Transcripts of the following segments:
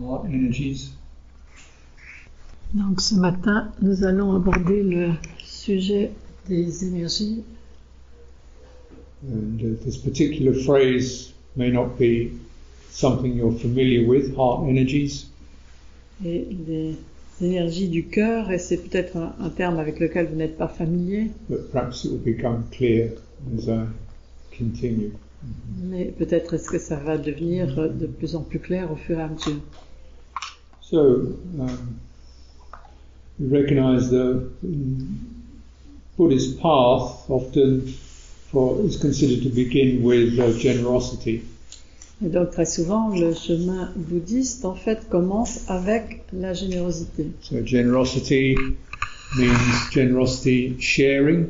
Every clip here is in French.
heart energies. Donc ce matin, nous allons aborder le sujet des énergies. And uh, this particular phrase may not be something you're familiar with, heart energies, et les énergies du cœur, et c'est peut-être un, un terme avec lequel vous n'êtes pas familier, but perhaps it will become clear as I continue. mais peut-être est-ce que ça va devenir de plus en plus clair au fur et à mesure. So, um, we recognize the mm, Buddhist path often for, is considered to begin with uh, generosity. Et donc très souvent, le chemin bouddhiste, en fait, commence avec la générosité. So, generosity means generosity sharing,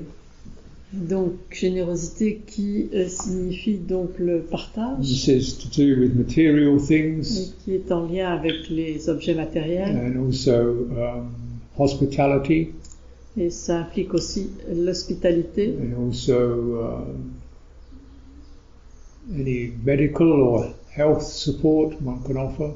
Donc générosité qui euh, signifie donc le partage, This is to do with material et things qui est en lien avec les objets matériels, and also um, hospitality. Et ça implique aussi l'hospitalité, and also any medical or health support one can offer.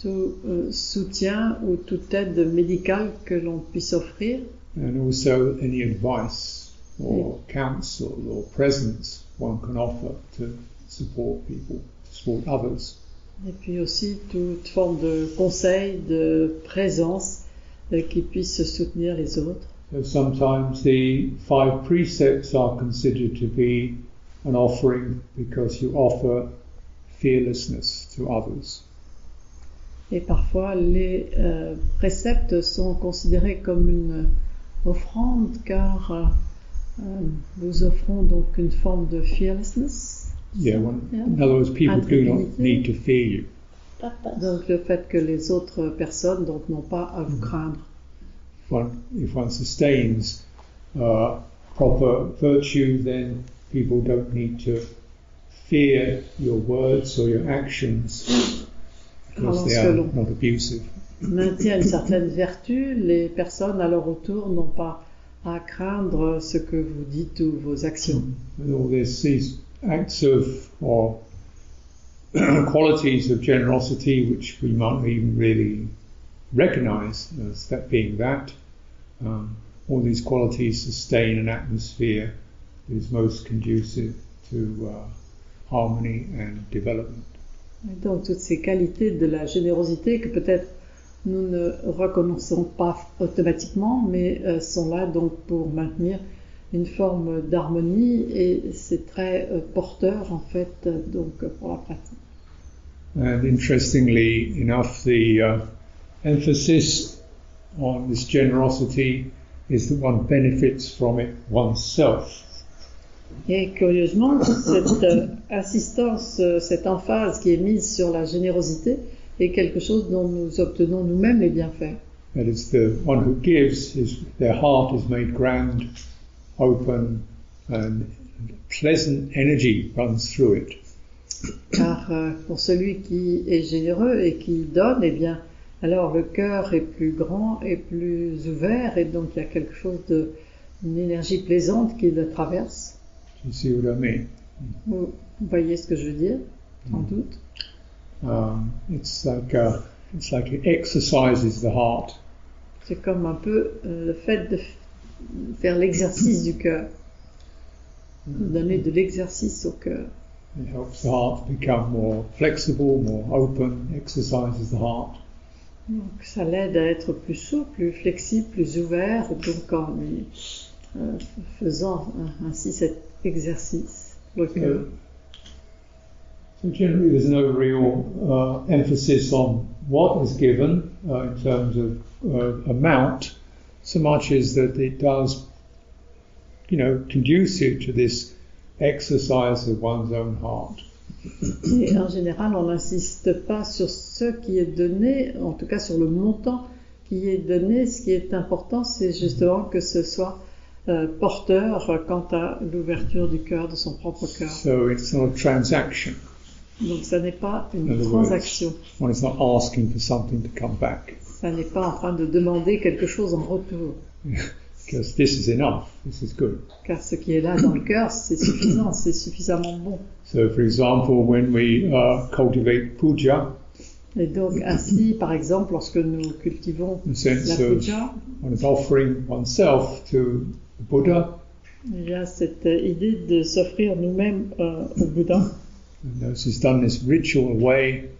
tout euh, soutien ou toute aide médicale que l'on puisse offrir, and also any advice or counsel or presence one can offer to support people, to support others. et puis aussi toute forme de conseil, de présence euh, qui puisse soutenir les autres. So sometimes the five precepts are considered to be an offering because you offer fearlessness to others. Et parfois, les euh, préceptes sont considérés comme une offrande car euh, nous offrons donc une forme de fearlessness. Yeah, one, Yeah. in other words, people do not need to fear you. Donc le fait que les autres personnes donc n'ont pas à vous craindre. If one, if one sustains uh, proper virtue, then people don't need to fear your words or your actions because they are not abusive. Maintient une certaine vertu, les personnes à leur autour n'ont pas à craindre ce que vous dites ou vos actions. And all this, these acts of or qualities of generosity, which we might not even really recognize as that being that, um, all these qualities sustain an atmosphere that is most conducive to uh, harmony and development. Et Donc toutes ces qualités de la générosité que peut-être nous ne reconnaissons pas automatiquement, mais euh, sont là donc pour maintenir une forme d'harmonie et c'est très euh, porteur en fait euh, donc pour la pratique. And interestingly enough, the uh, emphasis on this generosity is that one benefits from it oneself. Et curieusement, cette insistance, euh, cette emphase qui est mise sur la générosité est quelque chose dont nous obtenons nous-mêmes les bienfaits. That is, the one who gives, his, their heart is made grand, open, and pleasant energy runs through it. Car euh, pour celui qui est généreux et qui donne, eh bien, alors le cœur est plus grand et plus ouvert et donc il y a quelque chose de, une énergie plaisante qui le traverse. You see what I mean? Vous voyez ce que je veux dire, sans doute. Um, it's like it's like it exercises the heart. C'est comme un peu euh, le fait de faire l'exercice du cœur, de donner de l'exercice au cœur. It helps the heart become more flexible, more open. Exercises the heart. Donc ça l'aide à être plus souple, plus flexible, plus ouvert, donc en euh, faisant ainsi cet exercice pour le cœur. So generally, there's no real uh, emphasis on what is given uh, in terms of uh, amount, so much as that it does, you know, conducive to this exercise of one's own heart. Et en général, on n'insiste pas sur ce qui est donné, en tout cas sur le montant qui est donné. Ce qui est important, c'est justement que ce soit euh, porteur quant à l'ouverture du cœur, de son propre cœur. So it's not a transaction. Donc ça n'est pas une words, transaction. one is not asking for something to come back Ça n'est pas en train de demander quelque chose en retour. because this is enough. This is good. Car ce qui est là dans le cœur, c'est suffisant, c'est suffisamment bon. So, for example, when we uh, cultivate puja, Et donc ainsi, par exemple, lorsque nous cultivons la puja, one's offering oneself to the Buddha, il y a cette idée de s'offrir nous-mêmes euh, au Bouddha. And this is done this ritual way.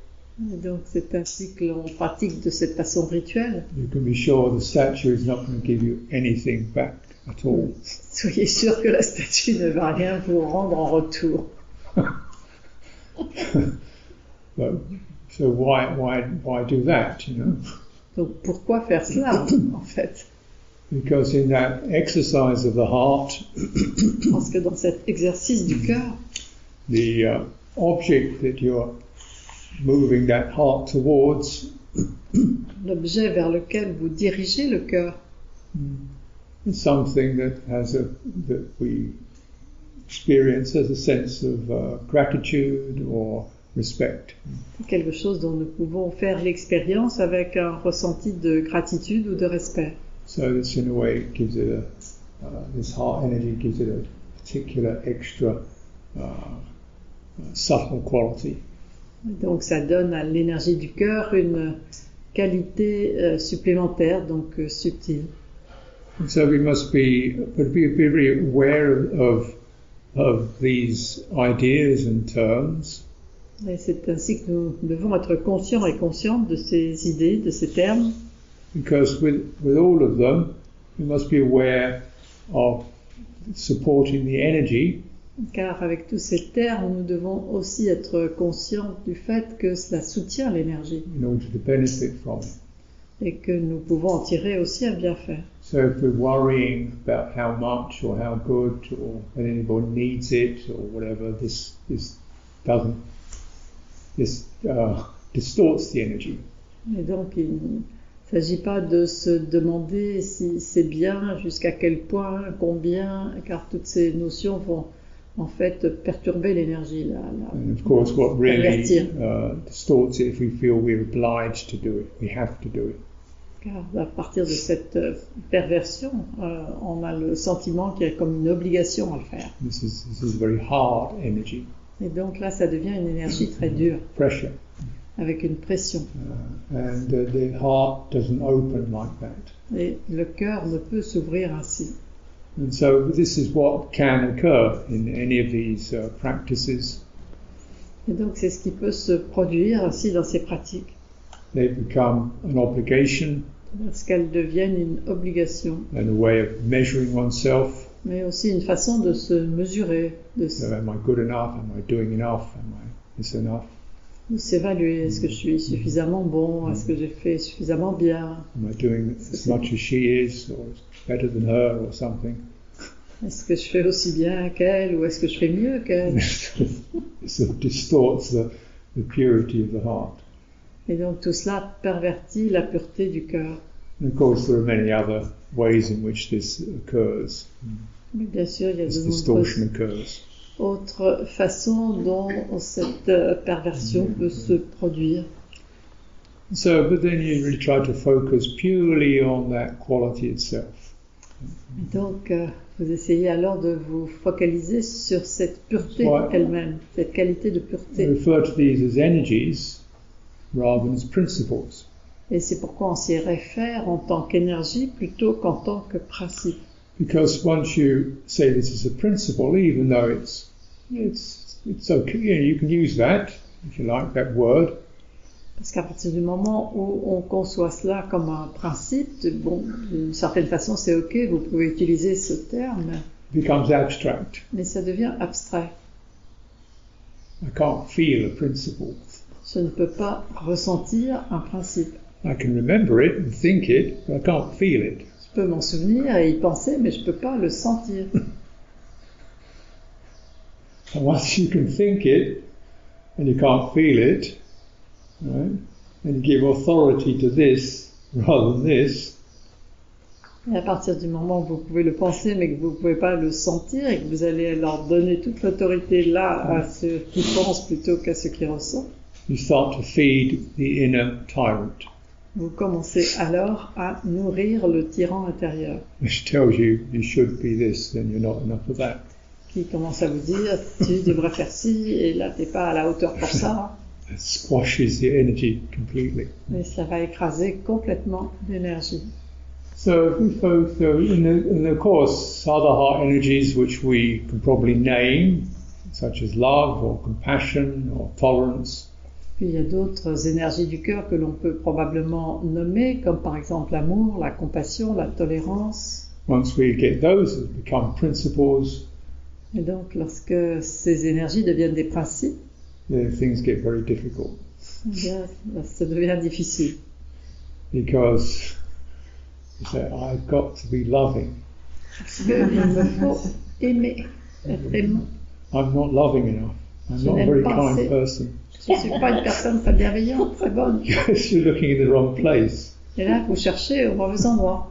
Et donc c'est ainsi que l'on pratique de cette façon rituelle. You can be sure the statue is not going to give you anything back at all. Soyez sûr que la statue ne va rien vous rendre en retour. So, so why, why, why do that? You know, Donc pourquoi faire cela en fait? Because in that exercise of the heart, Parce que dans cet exercice du cœur, the uh, object that you're moving that heart towards l'objet vers lequel vous dirigez le cœur, is something that has a that we experience as a sense of uh, gratitude or respect. quelque chose dont nous pouvons faire l'expérience avec un ressenti de gratitude ou de respect. So this, in a way, gives it a uh, this heart energy gives it a particular extra uh, subtle quality. Donc ça donne à l'énergie du cœur une qualité euh, supplémentaire, donc euh, subtile. So we must be, but be very aware of of these ideas and terms, Et c'est ainsi que nous devons être conscients et conscientes de ces idées, de ces termes, because with with all of them, we must be aware of supporting the energy car avec tous ces termes, nous devons aussi être conscients du fait que cela soutient l'énergie et que nous pouvons en tirer aussi un bienfait. So if we're worrying about how much or how good or that anybody needs it or whatever, this this doesn't this uh, distorts the energy. Et donc, il ne s'agit pas de se demander si c'est bien, jusqu'à quel point, combien, car toutes ces notions vont en fait perturber l'énergie. La, la- And of course, what really Pervertir. uh, distorts it if we feel we're obliged to do it, we have to do it. Car à partir de cette euh, perversion, euh, on a le sentiment qu'il y a comme une obligation à le faire. This is this is very hard energy, Et donc là, ça devient une énergie très dure, pressure, avec une pression. uh, and uh, the heart doesn't open like that. Et le cœur ne peut s'ouvrir ainsi. And so this is what can occur in any of these uh, practices. Et donc c'est ce qui peut se produire ainsi dans ces pratiques, They become an obligation parce qu'elles deviennent une obligation, and a way of measuring oneself. mais aussi une façon de se mesurer, de s- So, am I good enough? Am I doing enough? Am I this enough? de s'évaluer. Est-ce que je suis suffisamment bon? Est-ce que j'ai fait suffisamment bien? Am I doing as much as she is, or better than her, or something? Est-ce que je fais aussi bien qu'elle ou est-ce que je fais mieux qu'elle? It sort of distorts the, the purity of the heart. Et donc tout cela pervertit la pureté du cœur. And of course, there are many other ways in which this occurs. Mais bien sûr, il y a This de distortion occurs. autres façons dont cette euh, perversion peut se produire. So, but then you really try to focus purely on that quality itself. Donc, euh, vous essayez alors de vous focaliser sur cette pureté Ouais. elle-même, cette qualité de pureté. refer to these as energies rather than as principles. Et c'est pourquoi on s'y réfère en tant qu'énergie plutôt qu'en tant que principe. Because once you say this is a principle, even though it's it's it's okay, you, know, you can use that if you like that word, Parce qu'à partir du moment où on conçoit cela comme un principe, bon, d'une certaine façon c'est ok, vous pouvez utiliser ce terme, it becomes abstract. mais ça devient abstrait. I can't feel a principle. Je ne peux pas ressentir un principe. I can remember it and think it, but I can't feel it. Je peux m'en souvenir et y penser, mais je ne peux pas le sentir. And once you can think it and you can't feel it, right, and you give authority to this rather than this, Et à partir du moment où vous pouvez le penser, mais que vous ne pouvez pas le sentir, et que vous allez leur donner toute l'autorité là à ceux qui pensent plutôt qu'à ceux qui ressentent, you start to feed the inner tyrant, vous commencez alors à nourrir le tyran intérieur, which tells you you should be this, then you're not enough of that. qui commence à vous dire tu devrais faire ci, et là t'es pas à la hauteur pour ça. Squashes the energy completely. Et ça va écraser complètement l'énergie. So, so, so in the, and of course, other heart energies which we can probably name, such as love or compassion or tolerance, Puis il y a d'autres énergies du cœur que l'on peut probablement nommer, comme par exemple l'amour, la compassion, la tolérance. once we get those as become principles, Et donc, lorsque ces énergies deviennent des principes, then things get very difficult bien, ça devient difficile. because you say, I've got to be loving. Parce qu'il faut aimer, être. I'm not loving enough. I'm Je not a very kind assez. person. Je ne suis pas une personne très bienveillante, très bonne. Because you're looking in the wrong place Et là, vous cherchez au mauvais endroit.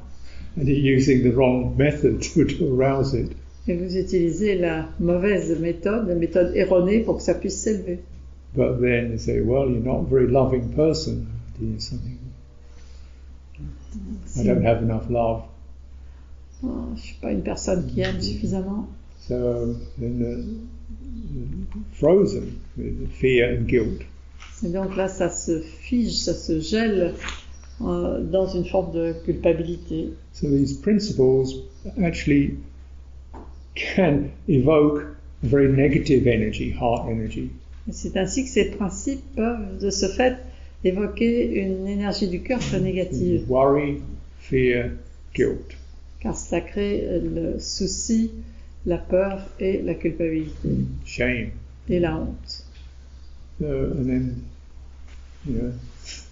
and you're using the wrong method to, to arouse it. Et vous utilisez la mauvaise méthode, la méthode erronée pour que ça puisse s'élever. But then you say, well, you're not a very loving person. Do something? I don't have enough love. oh, je ne suis pas une personne qui aime suffisamment. So then uh, frozen with fear and guilt. Et donc là, ça se fige, ça se gèle euh, dans une forme de culpabilité. So these principles actually can evoke a very negative energy, heart energy. Et c'est ainsi que ces principes peuvent, de ce fait, évoquer une énergie du cœur très négative, Worry, fear, guilt. car ça crée euh, le souci, la peur et la culpabilité shame. et la honte. So, and then, you know,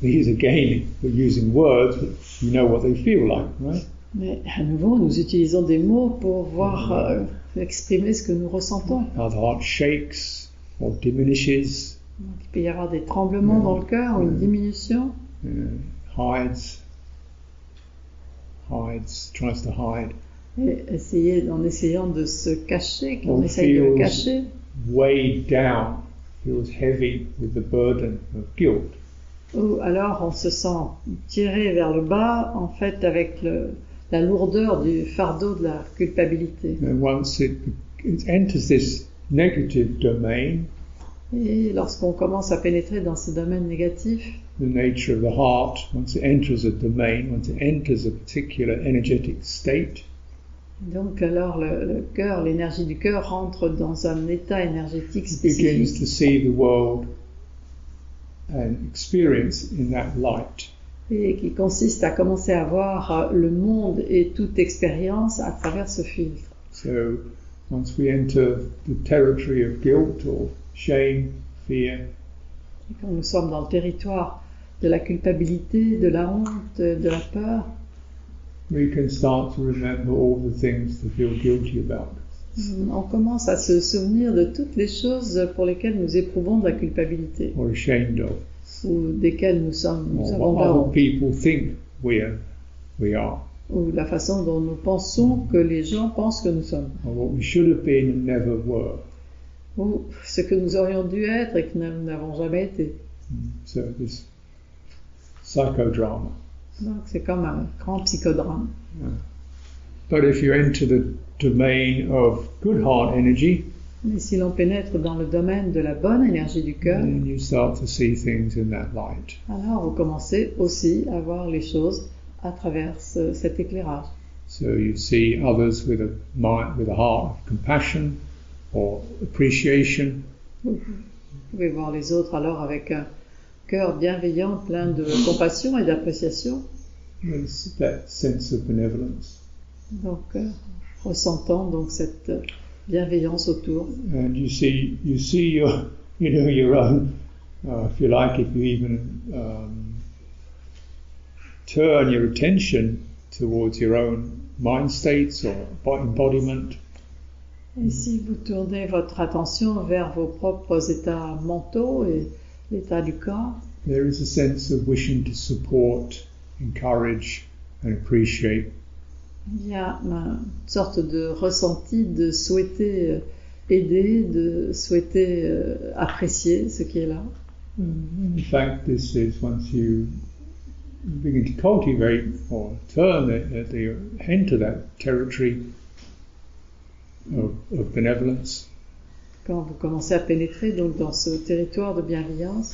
these again, we're using words, but you know what they feel like, right? Mais à nouveau, nous utilisons des mots pour voir, euh, exprimer ce que nous ressentons. How the heart shakes or diminishes, Donc, il peut y avoir des tremblements dans le cœur ou une diminution, you know, hides, hides, tries to hide, et essayer, en essayant de se cacher, qu'on On essaye de le cacher, weighed down, feels heavy with the burden of guilt. ou alors on se sent tiré vers le bas, en fait, avec le- la lourdeur du fardeau de la culpabilité. And once it, it enters this negative domain, Et lorsqu'on commence à pénétrer dans ce domaine négatif, the nature of the heart, once it enters a domain, once it enters a particular energetic state, donc alors le, le cœur, l'énergie du cœur rentre dans un état énergétique it begins spécifique to see the world and experience in that light. Et qui consiste à commencer à voir euh, le monde et toute expérience à travers ce filtre. So once we enter the territory of guilt or shame, fear, Et quand nous sommes dans le territoire de la culpabilité, de la honte, de la peur, we can start to remember all the things to feel guilty about. on commence à se souvenir de toutes les choses pour lesquelles nous éprouvons de la culpabilité or ashamed of, ou desquelles nous, sommes, nous de what la other honte. people think we are, we are, ou la façon dont nous pensons que les gens pensent que nous sommes, or what we should have been and never were. ou ce que nous aurions dû être et que nous n'avons jamais été. So this psychodrama. Donc c'est comme un grand psychodrame. But if you enter the domain of good heart energy, Mais si l'on pénètre dans le domaine de la bonne énergie du cœur, then you start to see things in that light. alors vous commencez aussi à voir les choses à travers ce- cet éclairage. So you see others with a mind, with a heart of compassion or appreciation, Vous pouvez voir les autres alors avec un cœur bienveillant, plein de compassion et d'appréciation, and s- that sense of benevolence. donc euh, ressentant donc cette bienveillance autour. And you see, you see your, you know, your own. Uh, if you like, if you even um, turn your attention towards your own mind states or bo- embodiment, Et si vous tournez votre attention vers vos propres états mentaux et l'état du corps, there is a sense of wishing to support, encourage, and appreciate il y a une sorte de ressenti de souhaiter euh, aider, de souhaiter euh, apprécier ce qui est là. In fact, this is once you begin to cultivate or turn that you enter that territory of, of benevolence, Quand vous commencez à pénétrer donc dans ce territoire de bienveillance,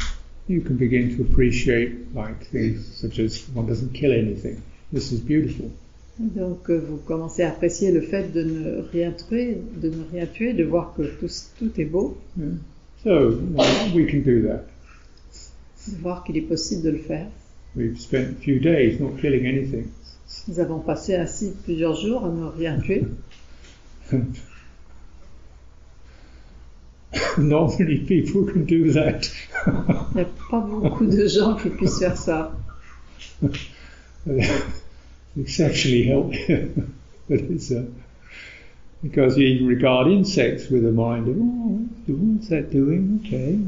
you can begin to appreciate like things such as one doesn't kill anything. This is beautiful. Donc euh, vous commencez à apprécier le fait de ne rien tuer, de ne rien tuer, de voir que tout, tout est beau, Yeah. So we can do that. de voir qu'il est possible de le faire. We've spent a few days not killing anything. Nous avons passé ainsi plusieurs jours à ne rien tuer. not many people can do that. Il n'y a pas beaucoup de gens qui puissent faire ça. it's actually help, but it's uh, because you regard insects with a mind of, oh, what's that doing? Okay,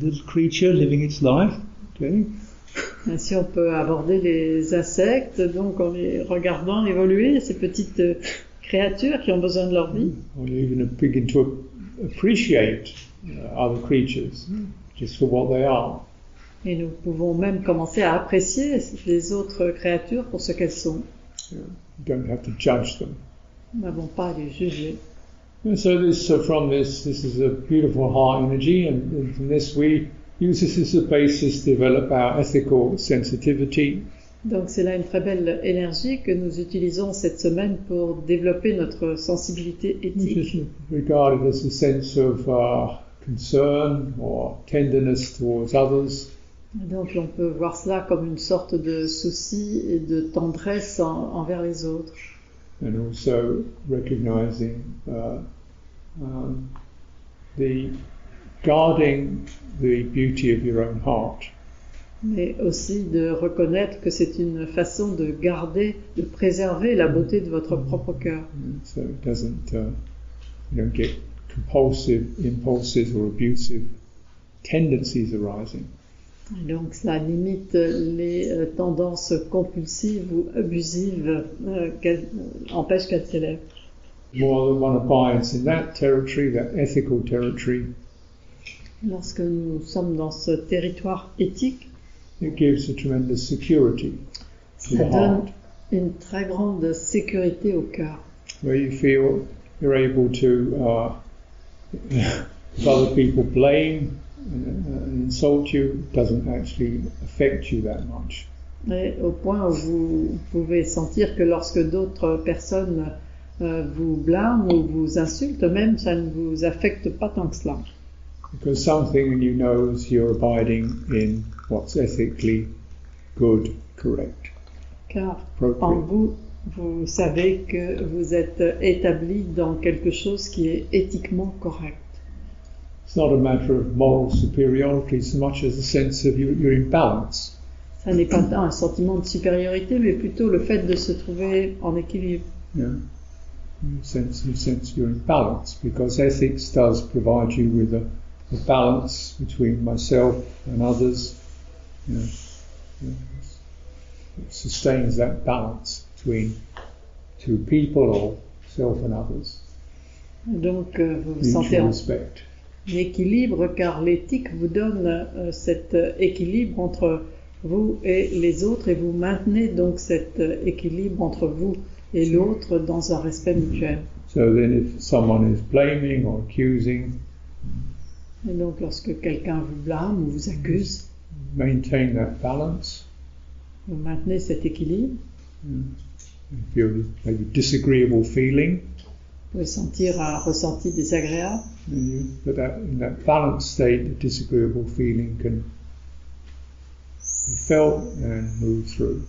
little creature living its life. Okay, Ainsi, on peut aborder les insectes, donc en les regardant évoluer, ces petites euh, créatures qui ont besoin de leur vie. or you even begin to appreciate uh, other creatures just for what they are. Et nous pouvons même commencer à apprécier les autres créatures pour ce qu'elles sont. Don't have to judge them. Nous n'avons pas à les juger. And so this, so from this, this is a beautiful heart energy, and, from this we use this as a basis to develop our ethical sensitivity. Donc c'est là une très belle énergie que nous utilisons cette semaine pour développer notre sensibilité éthique. is regarded as a sense of uh, concern or tenderness towards others, Donc on peut voir cela comme une sorte de souci et de tendresse en- envers les autres. and also recognizing uh, um, the guarding the beauty of your own heart. mais aussi de reconnaître que c'est une façon de garder, de préserver la beauté de votre propre cœur. So it doesn't, uh, you don't get compulsive impulses or abusive tendencies arising. Donc cela limite les euh, tendances compulsives ou abusives, euh, qu'elles- euh, empêche qu'elles s'élèvent. More than one abides in that territory, that ethical territory, Lorsque nous sommes dans ce territoire éthique, it gives a tremendous security to ça the donne heart, une très grande sécurité au cœur. where you feel you're able to, uh, if other people blame and, uh, and insult you, it doesn't actually affect you that much. Et au point où vous pouvez sentir que lorsque d'autres personnes euh, vous blâment ou vous insultent, même ça ne vous affecte pas tant que cela. Because something in you knows you're abiding in what's ethically good, correct, Car en vous, vous savez que vous êtes établi dans quelque chose qui est éthiquement correct. It's not a matter of moral superiority so much as a sense of you, you're in balance. Ça n'est pas un sentiment de supériorité, mais plutôt le fait de se trouver en équilibre. Yeah. You sense, you sense you're in balance because ethics does provide you with a, a balance between myself and others. You know, it sustains that balance between two people or self and others. Donc euh, vous vous sentez en respect. Équilibre car l'éthique vous donne euh, cet euh, équilibre entre vous et les autres et vous maintenez donc cet euh, équilibre entre vous et l'autre dans un respect mutuel. So then, if someone is blaming or accusing, Et donc lorsque quelqu'un vous blâme ou vous accuse, maintain that balance. vous maintenez cet équilibre. You feel maybe disagreeable feeling, pouvez sentir un ressenti désagréable, and you, but that in that balanced state, the disagreeable feeling can be felt and move through.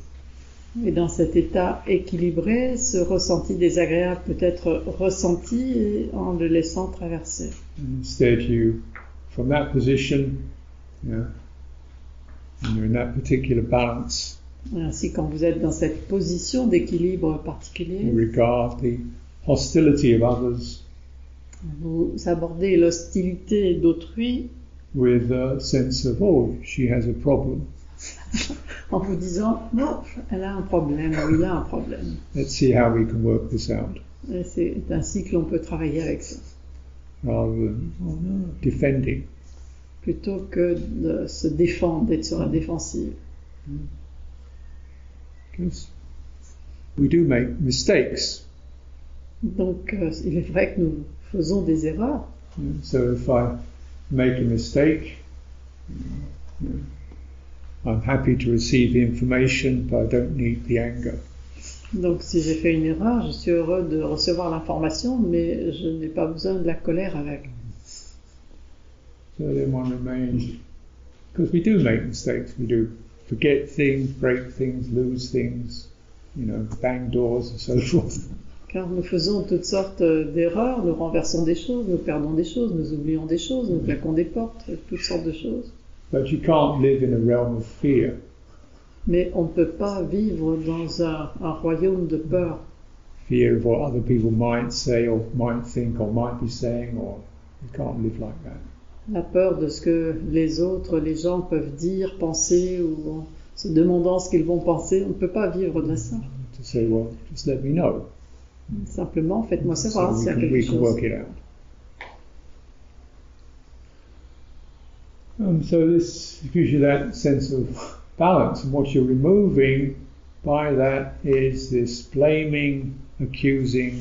et dans cet état équilibré, ce ressenti désagréable peut être ressenti en le laissant traverser. Instead, you, from that position, yeah, and you're in that particular balance, Et Ainsi, quand vous êtes dans cette position d'équilibre particulier, you regard the hostility of others vous abordez l'hostilité d'autrui with a sense of, oh, she has a problem. en vous disant non, elle a un problème ou il a un problème. Let's see how we can work this out. C'est ainsi que l'on peut travailler avec ça, Rather than oh, no, defending. plutôt que de se défendre, d'être sur la défensive. Because we do make mistakes. Donc, euh, il est vrai que nous faisons des erreurs. So if I make a mistake, I'm happy to receive information, but I don't need the anger. Donc si j'ai fait une erreur, je suis heureux de recevoir l'information, mais je n'ai pas besoin de la colère avec. So then one remains, because we do make mistakes, we do forget things, break things, lose things, you know, bang doors and so forth. Car nous faisons toutes sortes euh, d'erreurs, nous renversons des choses, nous perdons des choses, nous oublions des choses, nous claquons des portes, toutes sortes de choses. But you can't live in a realm of fear. Mais on ne peut pas vivre dans un, un royaume de peur. Fear of what other people might say or might think or might be saying, or you can't live like that. La peur de ce que les autres, les gens peuvent dire, penser, ou en se demandant ce qu'ils vont penser, on ne peut pas vivre de ça. To say, well, just let me know. Simplement, faites-moi So savoir s'il y a quelque we can work chose. it out. Um, so this gives you that sense of balance, and what you're removing by that is this blaming, accusing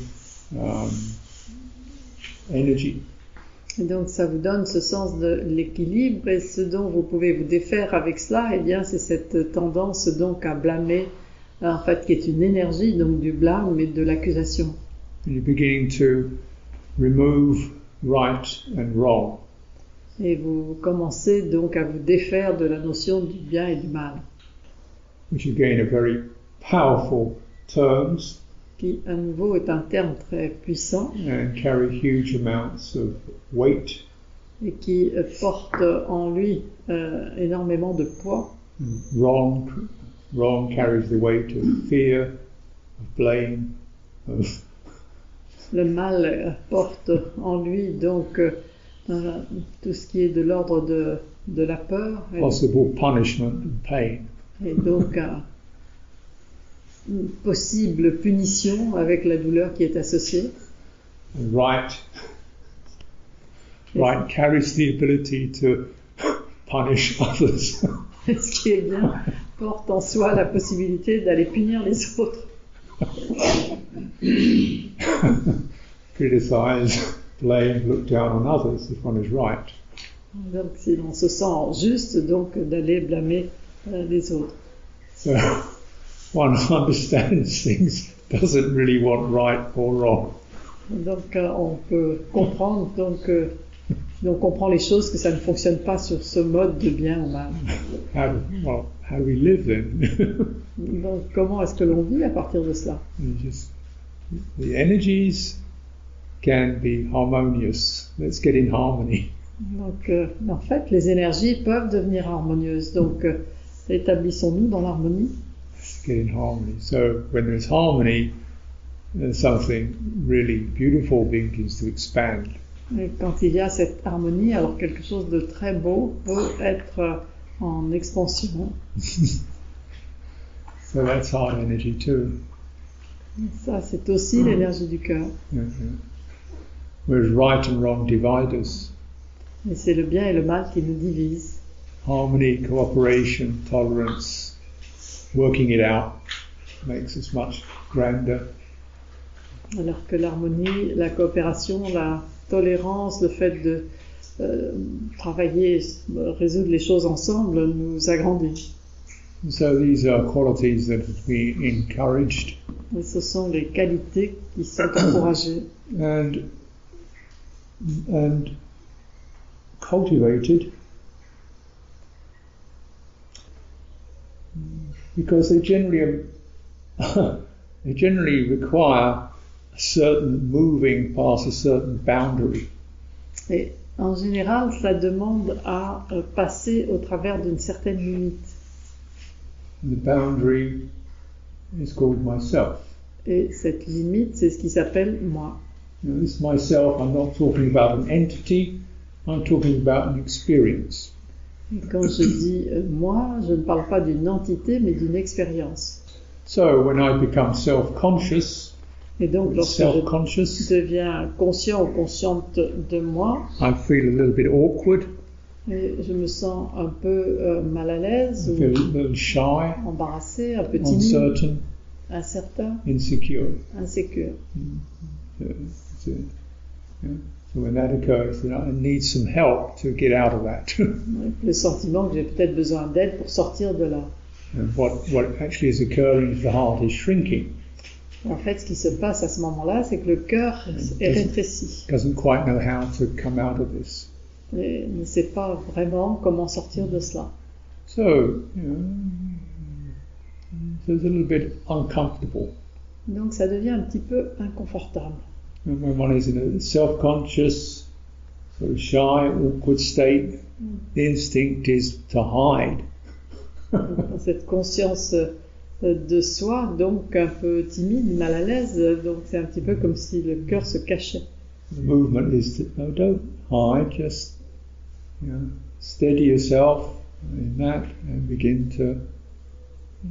um, energy. Et donc ça vous donne ce sens de l'équilibre et ce dont vous pouvez vous défaire avec cela, eh bien c'est cette tendance donc à blâmer, en fait qui est une énergie donc du blâme et de l'accusation. And you're beginning to remove right and wrong. Et vous commencez donc à vous défaire de la notion du bien et du mal, which again are very powerful terms qui à nouveau est un terme très puissant and carry huge amounts of weight. et qui euh, porte en lui euh, énormément de poids. Wrong, wrong carries the weight of fear, of blame, of Le mal porte en lui donc euh, tout ce qui est de l'ordre de, de la peur et, possible punishment and pain. et donc une possible punition avec la douleur qui est associée. And right, right carries the ability to punish others. Ce qui est bien porte en soi la possibilité d'aller punir les autres, Criticize, blame, look down on others if one is right. donc si l'on se sent juste donc d'aller blâmer euh, les autres. So one understands things, doesn't really want right or wrong. Donc euh, on peut comprendre donc euh, on comprend les choses que ça ne fonctionne pas sur ce mode de bien ou mal. How well, how we live then? Donc comment est-ce que l'on vit à partir de cela? Just the energies can be harmonious. Let's get in harmony. Donc euh, en fait les énergies peuvent devenir harmonieuses. Donc euh, établissons-nous dans l'harmonie. Let's get in harmony. So when there's harmony, something really beautiful begins to expand. Et quand il y a cette harmonie, alors quelque chose de très beau peut être euh, en expansion. So that's heart energy too. Ça c'est aussi l'énergie du cœur. Yeah, yeah. Whereas right and wrong divide us. Et c'est le bien et le mal qui nous divisent. Harmony, cooperation, tolerance, working it out makes us much grander. Alors que l'harmonie, la coopération, la tolérance, le fait de euh, travailler, résoudre les choses ensemble nous agrandit. So these are qualities that been encouraged Et ce sont les qualités qui sont encouragées and and cultivated because they generally they generally require certain moving past a certain boundary. et en général, ça demande à euh, passer au travers d'une certaine limite. And the boundary is called myself. Et cette limite, c'est ce qui s'appelle moi. Now, this myself, I'm not talking about an entity, I'm talking about an experience. Et quand je dis euh, moi, je ne parle pas d'une entité, mais d'une expérience. So when I become self-conscious, Et donc, lorsque je deviens conscient ou consciente de moi, I feel a little bit awkward, et je me sens un peu euh, mal à l'aise, I ou feel a little shy, embarrassé, un peu timide, uncertain, incertain, insecure. insécure. So, so, yeah. So when that occurs, then I need some help to get out of that. Le sentiment que j'ai peut-être besoin d'aide pour sortir de là. and what, what actually is occurring is the heart is shrinking. En fait, ce qui se passe à ce moment-là, c'est que le cœur est rétréci Doesn't quite know how to come out of this. et ne sait pas vraiment comment sortir de cela. So, you know, it's a little bit uncomfortable. Donc ça devient un petit peu inconfortable. And when one is in a self-conscious, sort of shy, awkward state, the instinct is to hide. Cette conscience euh, de soi, donc un peu timide, mal à l'aise, donc c'est un petit peu comme si le cœur se cachait. The movement is to, no, don't hide, just, you know, steady yourself in that and begin to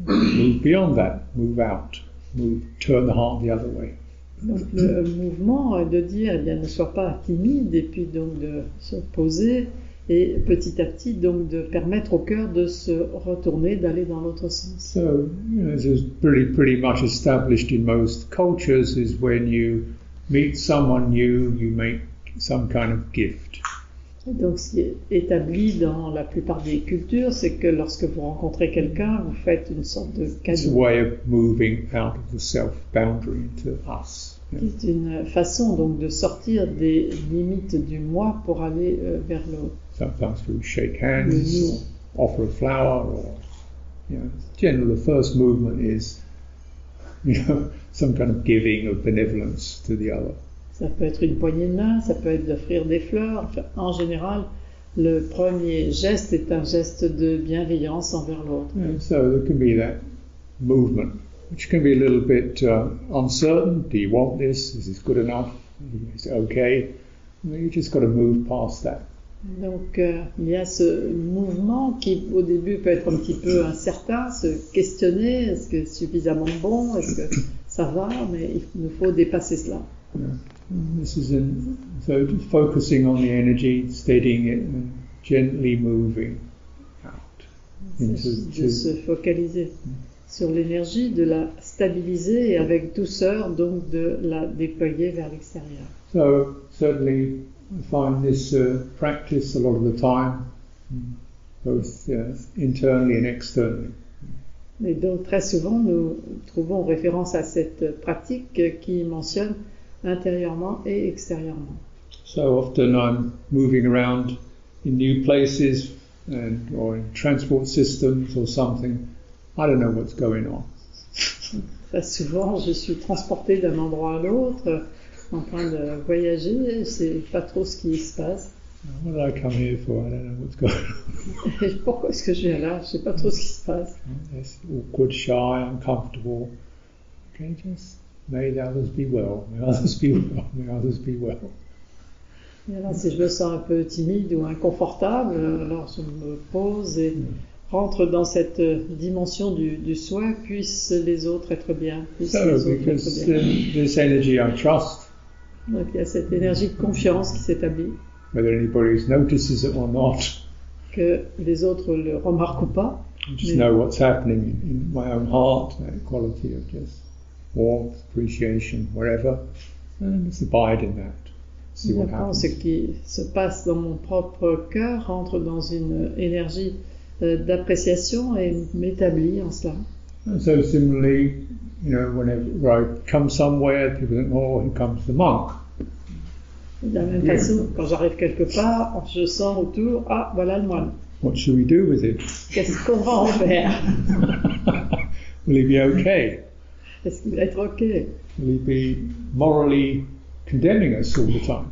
move beyond that, move out, move, turn the heart the other way. Donc le mouvement de dire, eh bien, ne sois pas timide, et puis donc de se poser, et petit à petit donc de permettre au cœur de se retourner, d'aller dans l'autre sens. So, you know, this is pretty, pretty much established in most cultures is when you meet someone new, you make some kind of gift. Et donc ce qui est établi dans la plupart des cultures, c'est que lorsque vous rencontrez quelqu'un, vous faites une sorte de It's a cadeau. way of moving out of the self boundary into us. you know. C'est une façon donc de sortir des limites du moi pour aller euh, vers l'autre. Sometimes we shake hands, nous. or offer a flower, or you know, generally the first movement is, you know, some kind of giving of benevolence to the other. Ça peut être une poignée de main, ça peut être d'offrir des fleurs. Enfin, en général, le premier geste est un geste de bienveillance envers l'autre. And so there can be that movement, which can be a little bit uh, uncertain. Do you want this? Is this good enough? Is it okay? You just got to move past that. Donc euh, il y a ce mouvement qui au début peut être un petit peu incertain, se questionner, est-ce que c'est suffisamment bon, est-ce que ça va, mais il nous faut dépasser cela. And This is in, so just focusing on the energy, steadying it, and gently moving out Il into s'agit de se focaliser sur l'énergie, de la stabiliser et avec douceur donc de la déployer vers l'extérieur. So certainly, I find this uh, practice a lot of the time, both uh, internally and externally. Et donc très souvent nous trouvons référence à cette pratique qui mentionne intérieurement et extérieurement. So often I'm moving around in new places and or in transport systems or something. I don't know what's going on. Très souvent, je suis transportée d'un endroit à l'autre, en train de voyager, sais pas trop ce qui se passe. I come here for? I don't know what's going on. Et pourquoi est-ce que je viens là? Je sais pas trop ce qui se passe. Yes, awkward, shy, uncomfortable. Okay, just may the others be well. May others be well. May others be well. Et alors, si je me sens un peu timide ou inconfortable, alors je me pose et rentre dans cette dimension du, du soi, puissent les autres être bien, puissent So, les autres because être bien. uh, this energy I trust, Donc il y a cette énergie de confiance qui s'établit, whether anybody notices it or not, que les autres le remarquent ou pas, I just know what's happening in, my own heart, that quality of just warmth, appreciation, wherever, and just abide in that. See what happens. ce qui se passe dans mon propre cœur, rentre dans une énergie euh, d'appréciation et m'établit en cela. And so similarly, you know, whenever I come somewhere, people think, oh, here comes the monk. De la même façon, quand j'arrive quelque part, je sens autour, ah, voilà le moine. What should we do with him? Qu'est-ce qu'on va en faire? Will he be okay? Est-ce qu'il va être OK? Will he be morally condemning us all the time?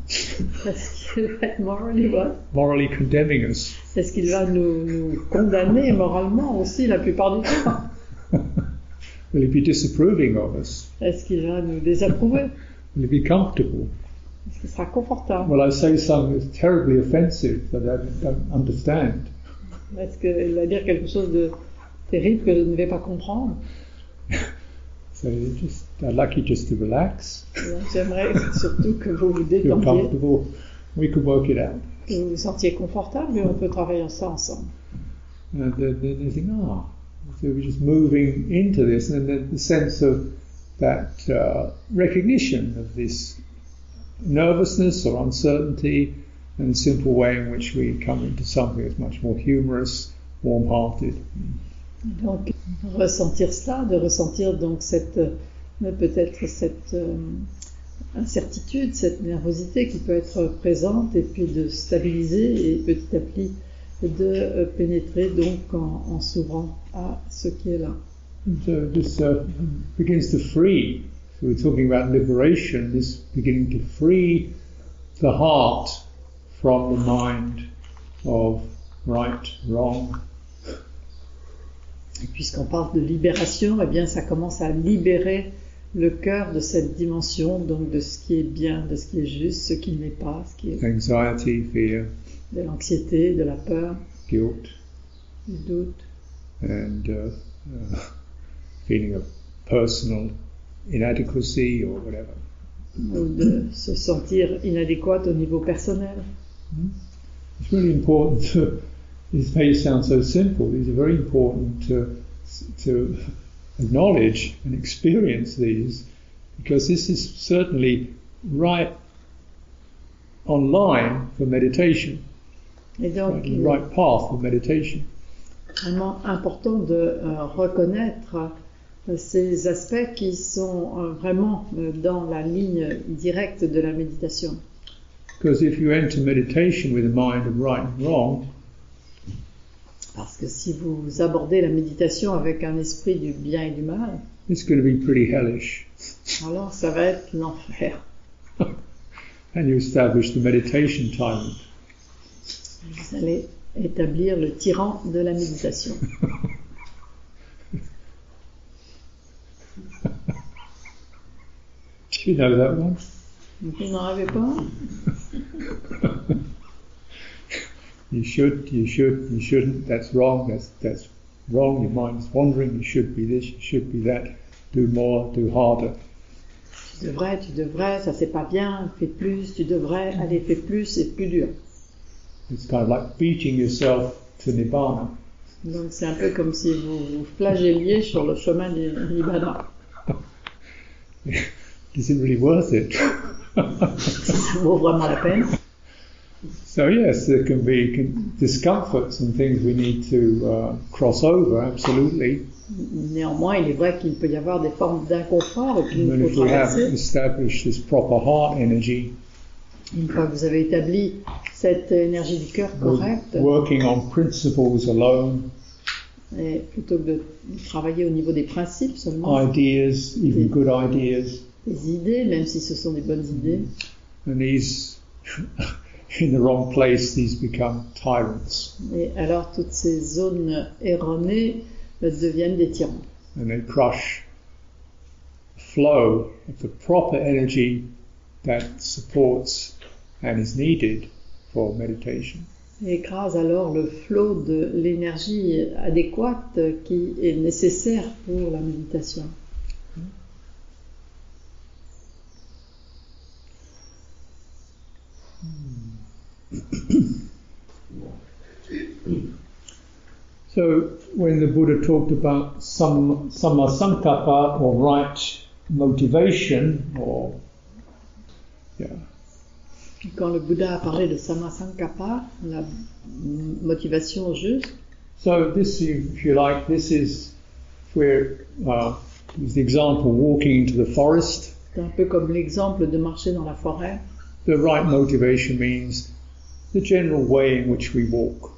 Est-ce qu'il va être morally what? Morally condemning us? Est-ce qu'il va nous, nous condamner moralement aussi la plupart du temps? Will he be disapproving of us? Est-ce qu'il va nous désapprouver? Will he be comfortable? Est-ce qu'il sera confortable? Will I say something that's terribly offensive that I don't understand? Est-ce qu'il va dire quelque chose de terrible que je ne vais pas comprendre? So just, I'd like you just to relax, J'aimerais surtout que vous vous détendiez, comfortable. We can work it out. que vous vous sentiez confortable et on peut travailler ça ensemble. And then, then you think, ah, so we're just moving into this, and then the sense of that uh, recognition of this nervousness or uncertainty, and simple way in which we come into something that's much more humorous, warm-hearted. Donc, ressentir cela, de ressentir donc cette, euh, peut-être cette euh, incertitude, cette nervosité qui peut être présente, et puis de stabiliser et petit à petit de euh, pénétrer donc en, en s'ouvrant à ce qui est là. So this uh, begins to free. So we're talking about liberation. This beginning to free the heart from the mind of right, wrong, Et puisqu'on parle de libération, eh bien ça commence à libérer le cœur de cette dimension, donc de ce qui est bien, de ce qui est juste, ce qui n'est pas, ce qui est anxiety, fear, de l'anxiété, de la peur, guilt, du doute, and uh, uh, feeling of personal inadequacy or whatever. ou de se sentir inadéquate au niveau personnel. It's really important to, this may sound so simple, these are very important to, to acknowledge and experience these because this is certainly right online for meditation, Et donc, the right path for meditation. vraiment important de euh, reconnaître euh, ces aspects qui sont euh, vraiment dans la ligne directe de la méditation. Because if you enter meditation with a mind of right and wrong, Parce que si vous abordez la méditation avec un esprit du bien et du mal, it's going to be pretty hellish. alors ça va être l'enfer. And you establish the meditation tyrant. Vous allez établir le tyran de la méditation. You know that one? Vous n'en avez pas? You should, you should, you shouldn't, that's wrong, that's, that's wrong, your mind's wandering, you should be this, you should be that, do more, do harder. Tu devrais, tu devrais, ça c'est pas bien, fais plus, tu devrais, allez, fais plus, c'est plus dur. It's kind of like beating yourself to Nibbana. Donc c'est un peu comme si vous vous flagelliez sur le chemin du Nibbana. Is it really worth it? Ça vaut vraiment la peine. so yes, there can be discomforts and things we need to uh, cross over, absolutely. Néanmoins, il est vrai qu'il peut y avoir des formes d'inconfort qu'il But nous if we have established this proper heart energy, Une fois que vous avez établi cette énergie du cœur correcte, working on principles alone, et plutôt que de travailler au niveau des principes seulement, ideas, even good ideas, des idées, même si ce sont des bonnes idées, and these in the wrong place these become tyrants. Et alors toutes ces zones erronées deviennent des tyrans. and they crush the flow of the proper energy that supports and is needed for meditation. Écrase alors le flot de l'énergie adéquate qui est nécessaire pour la méditation. Hmm. So when the Buddha talked about sam, sammasankappa or right motivation or yeah, Quand le Bouddha a parlé de Sammasankappa, la motivation juste, So this, if you like, this is where uh, is the example walking into the forest. c'est un peu comme l'exemple de marcher dans la forêt. The right motivation means the general way in which we walk.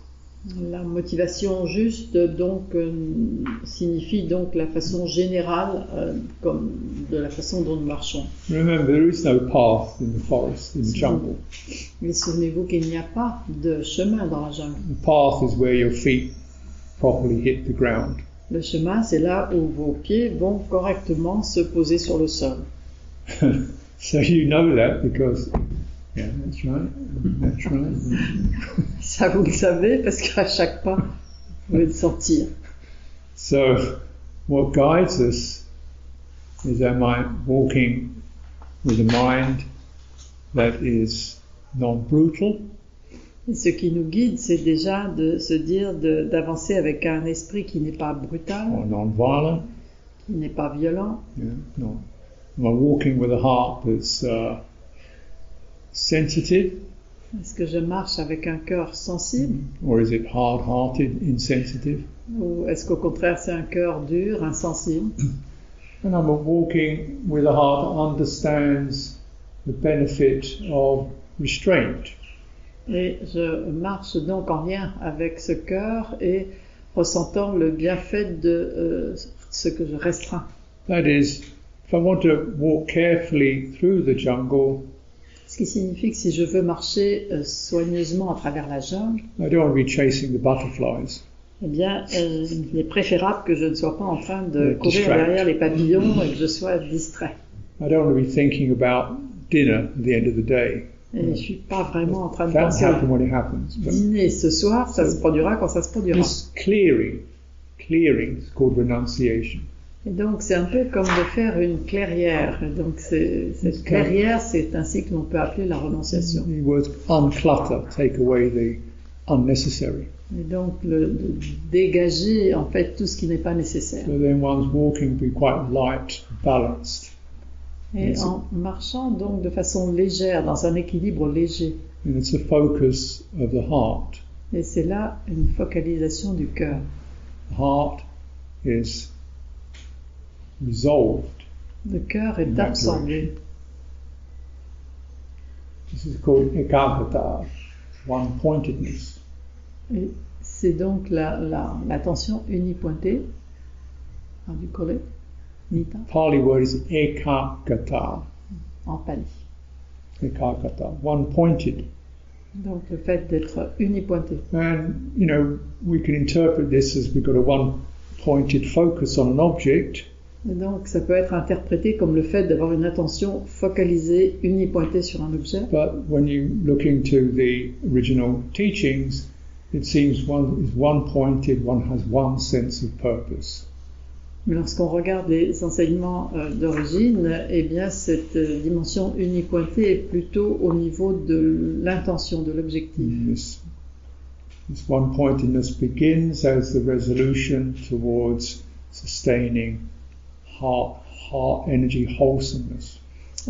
La motivation juste donc euh, signifie donc la façon générale euh, comme de la façon dont nous marchons. Remember, there is no path in the forest, in the jungle. Mais souvenez-vous qu'il n'y a pas de chemin dans la jungle. The path is where your feet properly hit the ground. Le chemin, c'est là où vos pieds vont correctement se poser sur le sol. so you know that because, yeah, that's right, that's right. Ça, vous le savez parce qu'à chaque pas, vous pouvez le sentir. So, what guides us is am I walking with a mind that is non-brutal, ce qui nous guide, c'est déjà de se dire d'avancer avec un esprit qui n'est pas brutal, or non-violent? qui n'est pas violent. Yeah, no. Am I walking with a heart that's uh, sensitive, Est-ce que je marche avec un cœur sensible? Or is it hard-hearted, insensitive? ou est-ce qu'au contraire c'est un cœur dur, insensible? And I'm walking with a heart that understands the benefit of restraint. Et je marche donc en lien avec ce cœur et ressentant le bienfait de euh, ce que je restreins. That is, if I want to walk carefully through the jungle, Ce qui signifie que si je veux marcher euh, soigneusement à travers la jungle, I don't want to be chasing the butterflies. eh bien, euh, il est préférable que je ne sois pas en train de Euh, courir derrière les papillons et que je sois distrait. I don't want to be thinking about dinner at the end of the day. Et je suis pas vraiment en train de penser à happen when it happens. But dîner ce soir, ça se produira quand ça se produira. this clearing, clearing is called renunciation. Et donc, c'est un peu comme de faire une clairière. Donc, cette clairière, c'est ainsi que l'on peut appeler la renonciation. The word unclutter, take away the unnecessary. Et donc, le, de dégager, en fait, tout ce qui n'est pas nécessaire. So then one's walking be quite light, balanced. Et en marchant, donc, de façon légère, dans un équilibre léger. And it's a focus of the heart. Et c'est là une focalisation du cœur. The heart is resolved. Le cœur est absorbé. This is called ekagata, one-pointedness. C'est donc la- la- l'attention unipointée. How do you call it? Nita, Pali word is ekagata, en pali. ekagata, one-pointed. Donc le fait d'être unipointé. And, you know, we can interpret this as we've got a one-pointed focus on an object, donc ça peut être interprété comme le fait d'avoir une attention focalisée, unipointée sur un objet. but when you look into the original teachings, it seems one is one-pointed, one has one sense of purpose. Mais lorsqu'on regarde les enseignements euh, d'origine, eh bien cette euh, dimension unipointée est plutôt au niveau de l'intention, de l'objectif. This, this one-pointedness begins as the resolution towards sustaining heart, heart energy wholesomeness.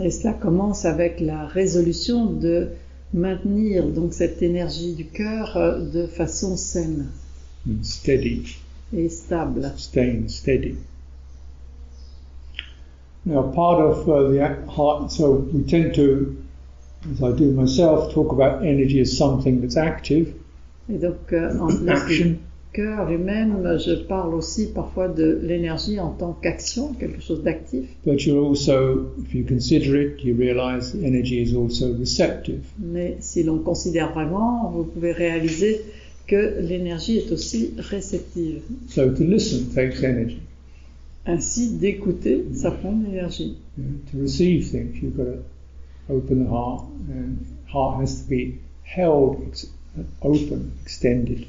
Et cela commence avec la résolution de maintenir donc cette énergie du cœur euh, de façon saine and steady, et stable. staying steady. Now, part of uh, the heart, so we tend to, as I do myself, talk about energy as something that's active, Et donc, euh, en action, cœur lui-même, je parle aussi parfois de l'énergie en tant qu'action, quelque chose d'actif. but you also, if you consider it, you realize the energy is also receptive. Mais si l'on considère vraiment, vous pouvez réaliser que l'énergie est aussi réceptive. So to listen takes energy. Ainsi, d'écouter, ça prend de l'énergie. Know, to receive things, you've got to open the heart, and heart has to be held open, extended.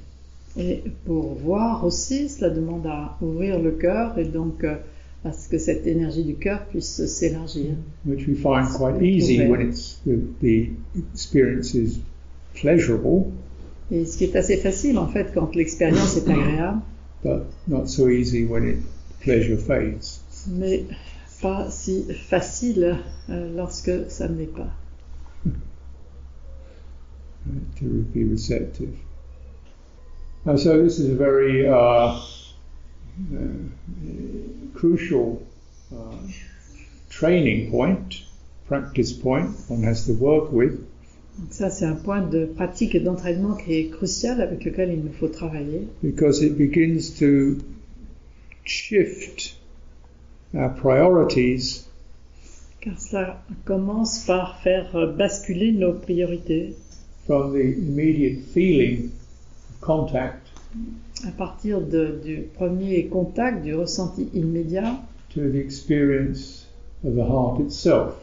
Et pour voir aussi, cela demande à ouvrir le cœur et donc euh, à ce que cette énergie du cœur puisse s'élargir. which we find quite easy when it's the, the experience is pleasurable, Et ce qui est assez facile en fait quand l'expérience est agréable, but not so easy when it pleasure fades. mais pas si facile euh, lorsque ça ne l'est pas. right, to be receptive. And so this is a very uh, uh, crucial uh, training point, practice point one has to work with. Donc ça c'est un point de pratique et d'entraînement qui est crucial avec lequel il nous faut travailler. Because it begins to shift our priorities. Car cela commence par faire basculer nos priorités. From the immediate feeling contact à partir de- du premier contact, du ressenti immédiat to the experience of the heart itself.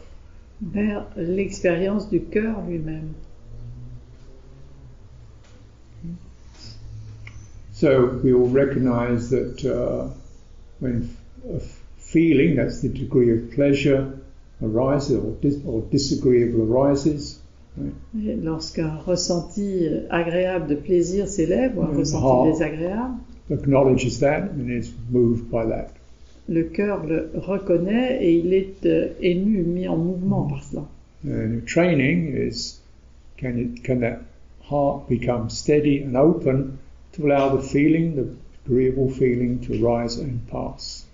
vers l'expérience du cœur lui-même. So we all recognize that uh, when a feeling, that's the degree of pleasure, arises or, dis- or disagreeable arises, Et Lorsqu'un ressenti euh, agréable de plaisir s'élève ou un Mhm. ressenti Ah. désagréable, acknowledges that and is moved by that. le cœur le reconnaît et il est euh, ému, mis en mouvement par cela. And your training is can, you, can that heart become steady and open to allow the feeling, the agreeable feeling to rise and pass?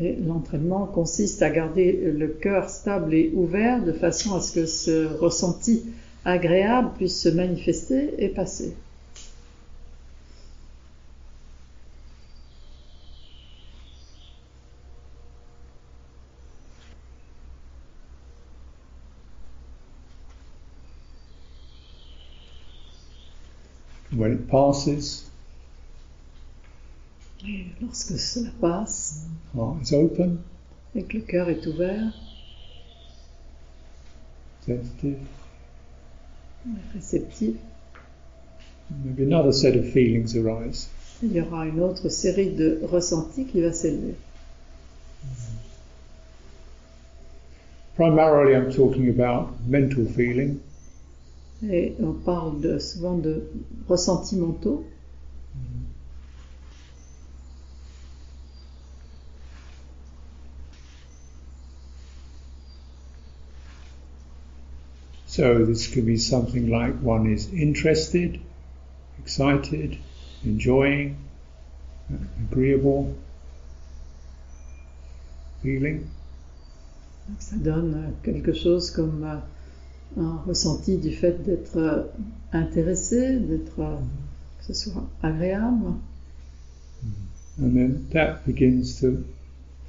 Et l'entraînement consiste à garder le cœur stable et ouvert de façon à ce que ce ressenti agréable puisse se manifester et passer. When it passes, Et lorsque cela passe heart is open, et que le cœur est ouvert, sensitive. Réceptif, Maybe another set of feelings arise. il y aura une autre série de ressentis qui va s'élever. Primarily, I'm talking about mental feeling, Et on parle de- souvent de ressentis mentaux. So this could be something like one is interested, excited, enjoying, agreeable feeling. Donc, Ça donne euh, quelque chose comme euh, un ressenti du fait d'être euh, intéressé, d'être que ce soit agréable. And then that begins to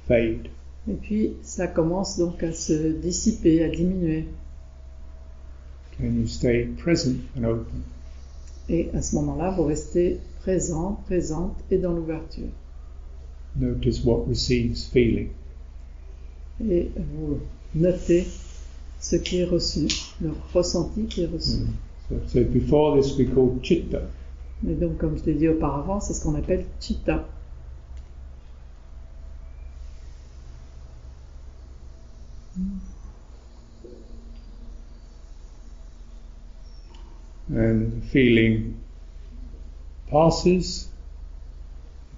fade. Et puis ça commence donc à se dissiper, à diminuer. Can you stay present and open? Et à ce moment-là, vous restez présent, présente et dans l'ouverture. Notice what receives feeling. Et vous notez ce qui est reçu, le ressenti qui est reçu. So, so before this we call chitta. Et donc, comme je l'ai dit auparavant, c'est ce qu'on appelle chitta. And feeling passes,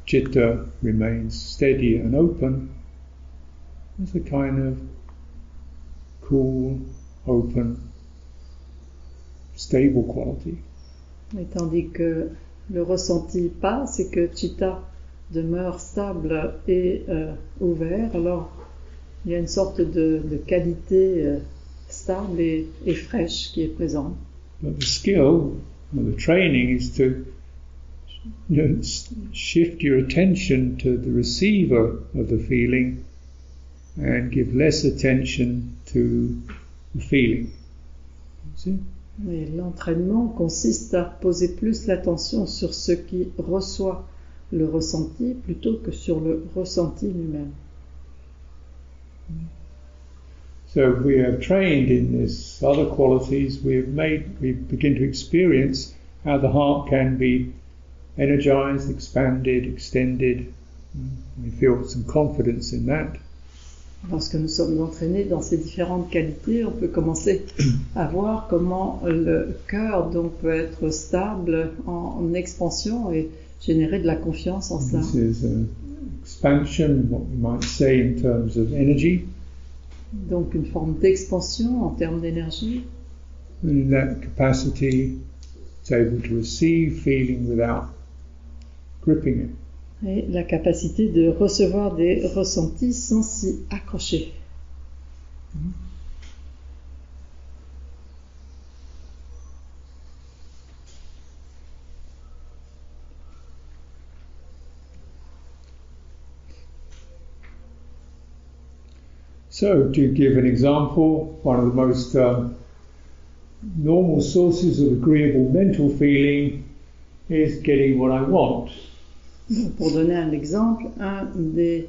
chitta remains steady and open. There's a kind of cool, open, stable quality. Et tandis que le ressenti passe et que chitta demeure stable et euh, ouvert, alors il y a une sorte de, de qualité euh, stable et, et fraîche qui est présente. But the skill or the training is to you know, shift your attention to the receiver of the feeling and give less attention to the feeling. See? L'entraînement consiste à poser plus l'attention sur ce qui reçoit le ressenti plutôt que sur le ressenti lui-même. So if we are trained in this other qualities, we have made, we begin to experience how the heart can be energized, expanded, extended. We feel some confidence in that. Lorsque nous sommes entraînés dans ces différentes qualités, on peut commencer à voir comment le cœur donc peut être stable en, en expansion et générer de la confiance en cela. This is an expansion, what we might say in terms of energy. Donc une forme d'expansion en termes d'énergie. And in that capacity, it's able to receive feeling without gripping it. Et la capacité de recevoir des ressentis sans s'y accrocher. So, to give an example, one of the most um, normal sources of agreeable mental feeling is getting what I want. Pour donner un exemple, un des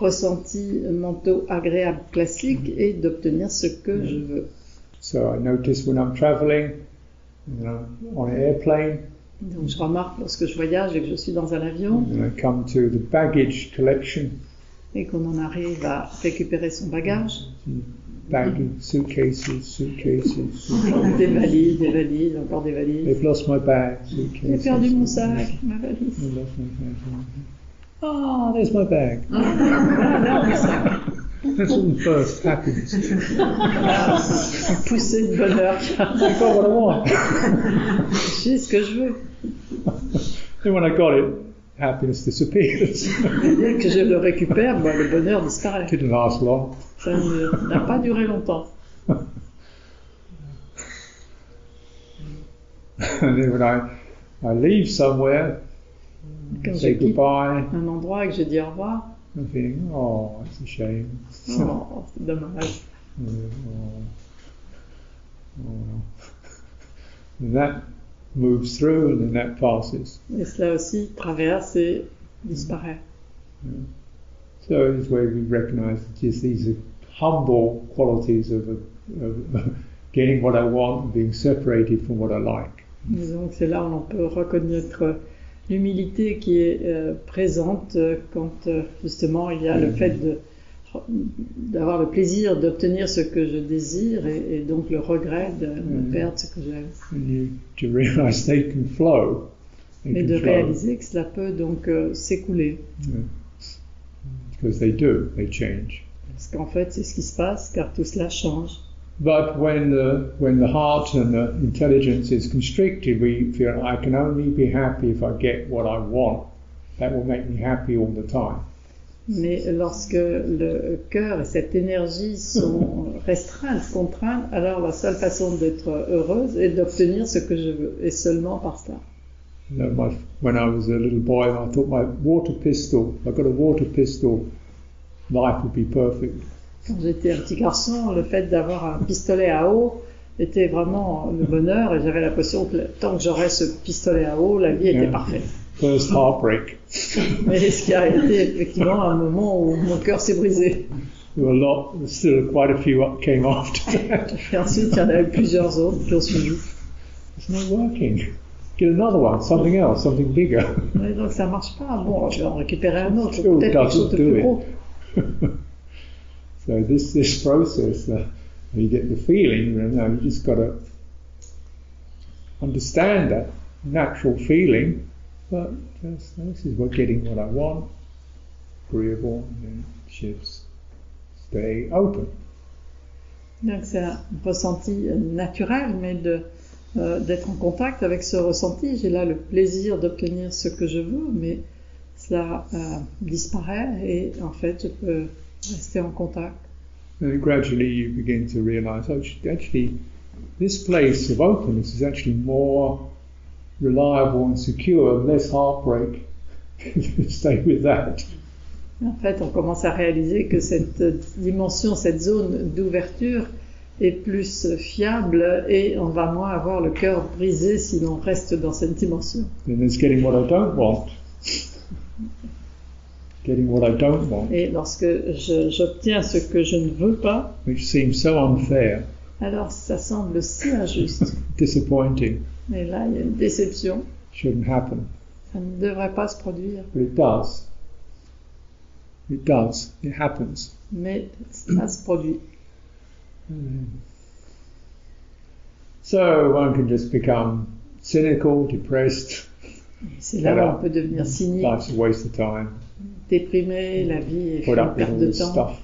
ressentis mentaux agréables classiques est d'obtenir ce que je veux. So, I notice when I'm traveling, on an airplane, Donc je remarque lorsque je voyage et que je suis dans un avion and I come to the baggage collection, et qu'on en arrive à récupérer son bagage, baggage, suitcases, suitcases, suitcases. des valises, des valises, encore des valises. They've lost my bag, J'ai suitcases. perdu mon sac, ma valise. They've lost my bag. Ah, there's my bag. Ah, là, mon sac. That's all the first happiness. Une poussée de bonheur. I got what I want. J'ai ce que je veux. Then when I got it, happiness disappears. Dès que je le récupère, bah, le bonheur disparaît. Didn't last long. Ça n'a pas duré longtemps. And then when I, I leave somewhere, Quand say goodbye, un endroit et que je dis au revoir, I'm thinking, oh, it's a shame. oh, c'est dommage. Oh, oh, well. And that moves through and then that passes. Et cela aussi traverse et disparaît. So it's where we recognize that just these humble qualities of, of getting what I want and being separated from what I like. Disons que c'est là où l'on peut reconnaître l'humilité qui est euh, présente euh, quand euh, justement il y a le fait de d'avoir le plaisir d'obtenir ce que je désire et, et donc le regret de, de Mhm. perdre ce que j'aime. Mais de réaliser que cela peut donc euh, s'écouler. Yeah. They do, they change. Parce qu'en fait, c'est ce qui se passe car tout cela change. But when the when the heart and the intelligence is constricted, we feel I can only be happy if I get what I want. That will make me happy all the time. Mais lorsque le cœur et cette énergie sont restreintes, contraintes, alors la seule façon d'être heureuse est d'obtenir ce que je veux, et seulement par cela. You know, my, when I was a little boy, I thought my water pistol, if I got a water pistol, life would be perfect. Quand j'étais un petit garçon, le fait d'avoir un pistolet à eau était vraiment le bonheur, et j'avais l'impression que tant que j'aurais ce pistolet à eau, la vie était Yeah. parfaite. First heartbreak. Mais qui a été effectivement un moment où mon cœur s'est brisé. There were a lot, still quite a few up came after that. Et ensuite, il y en a eu plusieurs autres qui ont suivi. It's not working. Get another one, something else, something bigger. Ouais, donc ça marche pas. Bon, je vais en récupérer un autre, peut-être quelque chose de plus gros. so this this process, uh, you get the feeling. You know, you just got to understand that natural feeling. But just, this is what getting what I want. Agreeable, shifts. Stay open. Donc c'est un ressenti naturel, mais de euh, d'être en contact avec ce ressenti. J'ai là le plaisir d'obtenir ce que je veux, mais cela euh, disparaît et en fait je peux rester en contact. And gradually you begin to realize, oh, actually, this place of openness is actually more reliable and secure, less heartbreak. Stay with that. En fait, on commence à réaliser que cette dimension, cette zone d'ouverture est plus fiable et on va moins avoir le cœur brisé si l'on reste dans cette dimension. Then there's getting what I don't want. Getting what I don't want, Et lorsque j'obtiens ce que je ne veux pas, which seems so unfair, alors ça semble si injuste. disappointing, Et là, il y a une déception. shouldn't happen. Ça ne devrait pas se produire. But it does. It does. It happens. Mais ça se produit. So one can just become cynical, depressed. C'est là où on peut devenir cynique, Life's a waste of time. déprimé, la vie est une perte de temps, stuff.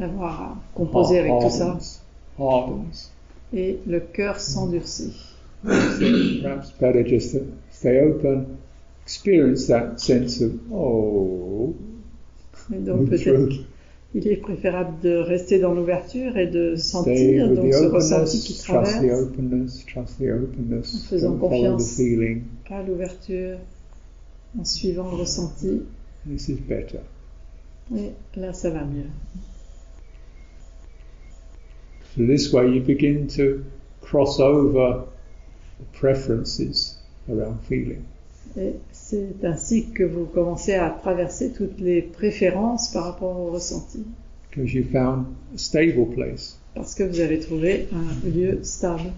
d'avoir à composer avec tout ça. Hardens. Hardens. Et le cœur s'endurcit. Perhaps better just to stay open, experience that sense of, oh, Et donc move peut-être through. il est préférable de rester dans l'ouverture et de sentir donc ce ressenti qui openness, trust the traverse, openness, trust the openness. En faisant confiance. pas l'ouverture, en suivant le ressenti. This is better. Et là, ça va mieux. So this way you begin to cross over preferences around feeling. Et c'est ainsi que vous commencez à traverser toutes les préférences par rapport au ressenti. Because you found a stable place. Parce que vous avez trouvé un lieu stable.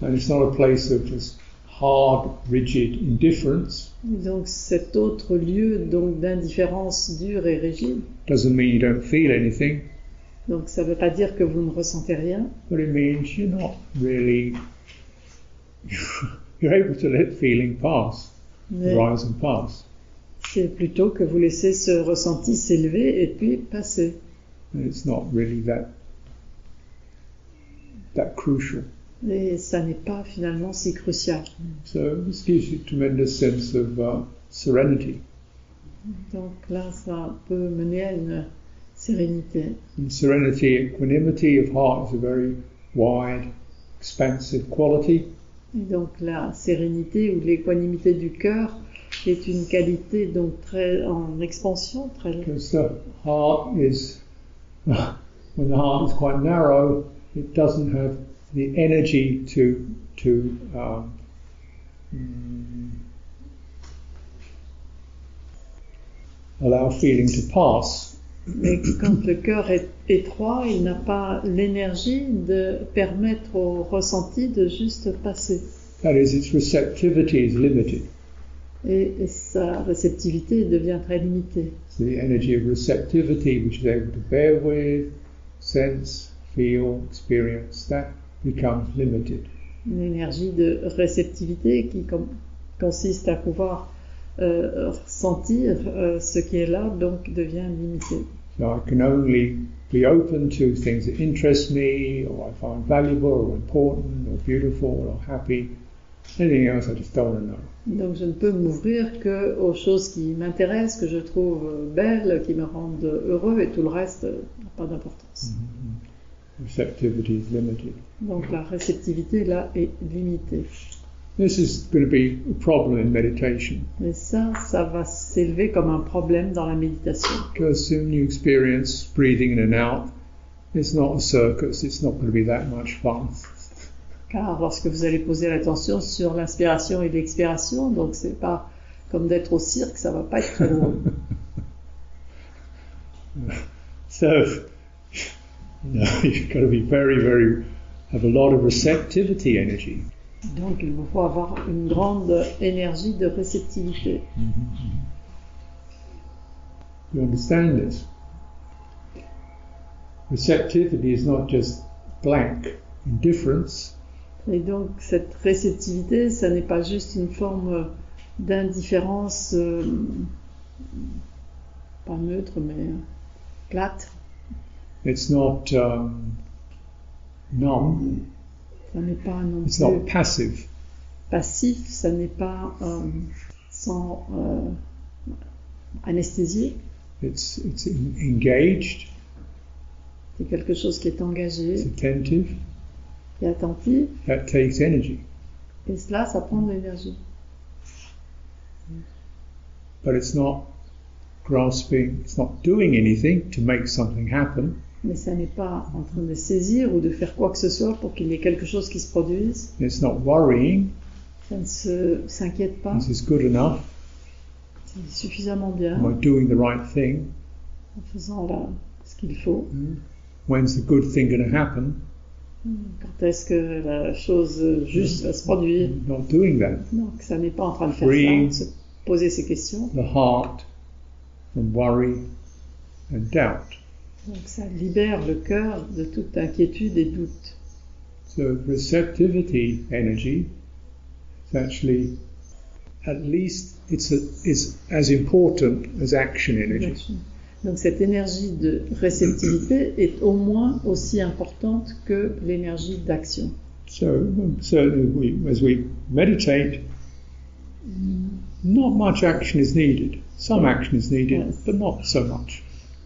And it's not a place of just hard, rigid indifference. Donc cet autre lieu donc d'indifférence dure et rigide. Doesn't mean you don't feel anything, Donc ça ne veut pas dire que vous ne ressentez rien, but it means you're not really, you're able to let feeling pass, mais rise and pass. c'est plutôt que vous laissez ce ressenti s'élever et puis passer. and it's not really that that crucial. Et ça n'est pas finalement si crucial. So this gives you a tremendous sense of uh, serenity. Donc là, ça peut mener à une sérénité. And serenity, equanimity of heart is a very wide, expansive quality. Et donc la sérénité ou l'équanimité du cœur est une qualité donc très en expansion, très Because the heart is, when the heart is quite narrow, it doesn't have the energy to to um, mm, allow feeling to pass. Mais quand le cœur est étroit, il n'a pas l'énergie de permettre au ressenti de juste passer. That is, its receptivity is limited. Et, sa réceptivité devient très limitée. So the energy of receptivity, which is able to bear with, sense, feel, experience, that becomes limited. Une énergie de réceptivité qui consiste à pouvoir euh, ressentir euh, ce qui est là, donc devient limitée. So I can only be open to things that interest me, or I find valuable, or important, or beautiful, or happy. Anything else, I just don't want to know. Donc je ne peux m'ouvrir que aux choses qui m'intéressent, que je trouve belles, qui me rendent heureux, et tout le reste n'a pas d'importance. Receptivity is limited. Donc la réceptivité là est limitée. This is going to be a problem in meditation Mais ça, ça va s'élever comme un problème dans la méditation. because when you experience breathing in and out, it's not a circus. It's not going to be that much fun. Car lorsque vous allez poser l'attention sur l'inspiration et l'expiration, donc c'est pas comme d'être au cirque, ça va pas être très drôle. So, you know, you've got to be very, very, have a lot of receptivity energy. Donc il vous faut avoir une grande énergie de réceptivité. You understand this? Receptivity is not just blank indifference, Et donc cette réceptivité, ça n'est pas juste une forme d'indifférence, euh, pas neutre, mais plate. it's not um, numb, Ça n'est pas non it's not passive. passif, ça n'est pas euh, sans euh, anesthésie. It's, it's en- engaged, C'est quelque chose qui est it's engagé, attentive, qui est attentif. that takes energy. Et cela, ça prend de l'énergie. But it's not grasping, it's not doing anything to make something happen. Mais ça n'est pas en train de saisir ou de faire quoi que ce soit pour qu'il y ait quelque chose qui se produise. It's not worrying, Ça ne s'inquiète pas. this is good enough, C'est suffisamment bien am I doing the right thing? en faisant ce qu'il faut. When's the good thing going to happen? Quand est-ce que la chose juste va se produire? Not doing that. Donc ça n'est pas en train de faire Free. ça, de se poser ces questions. The heart from worry and doubt. Donc ça libère le cœur de toute inquiétude et doute. So receptivity energy is actually at least it's a, is as important as action energy. Donc cette énergie de réceptivité est au moins aussi importante que l'énergie d'action. So certainly we, as we meditate, not much action is needed. Some action is needed, Yes. but not so much.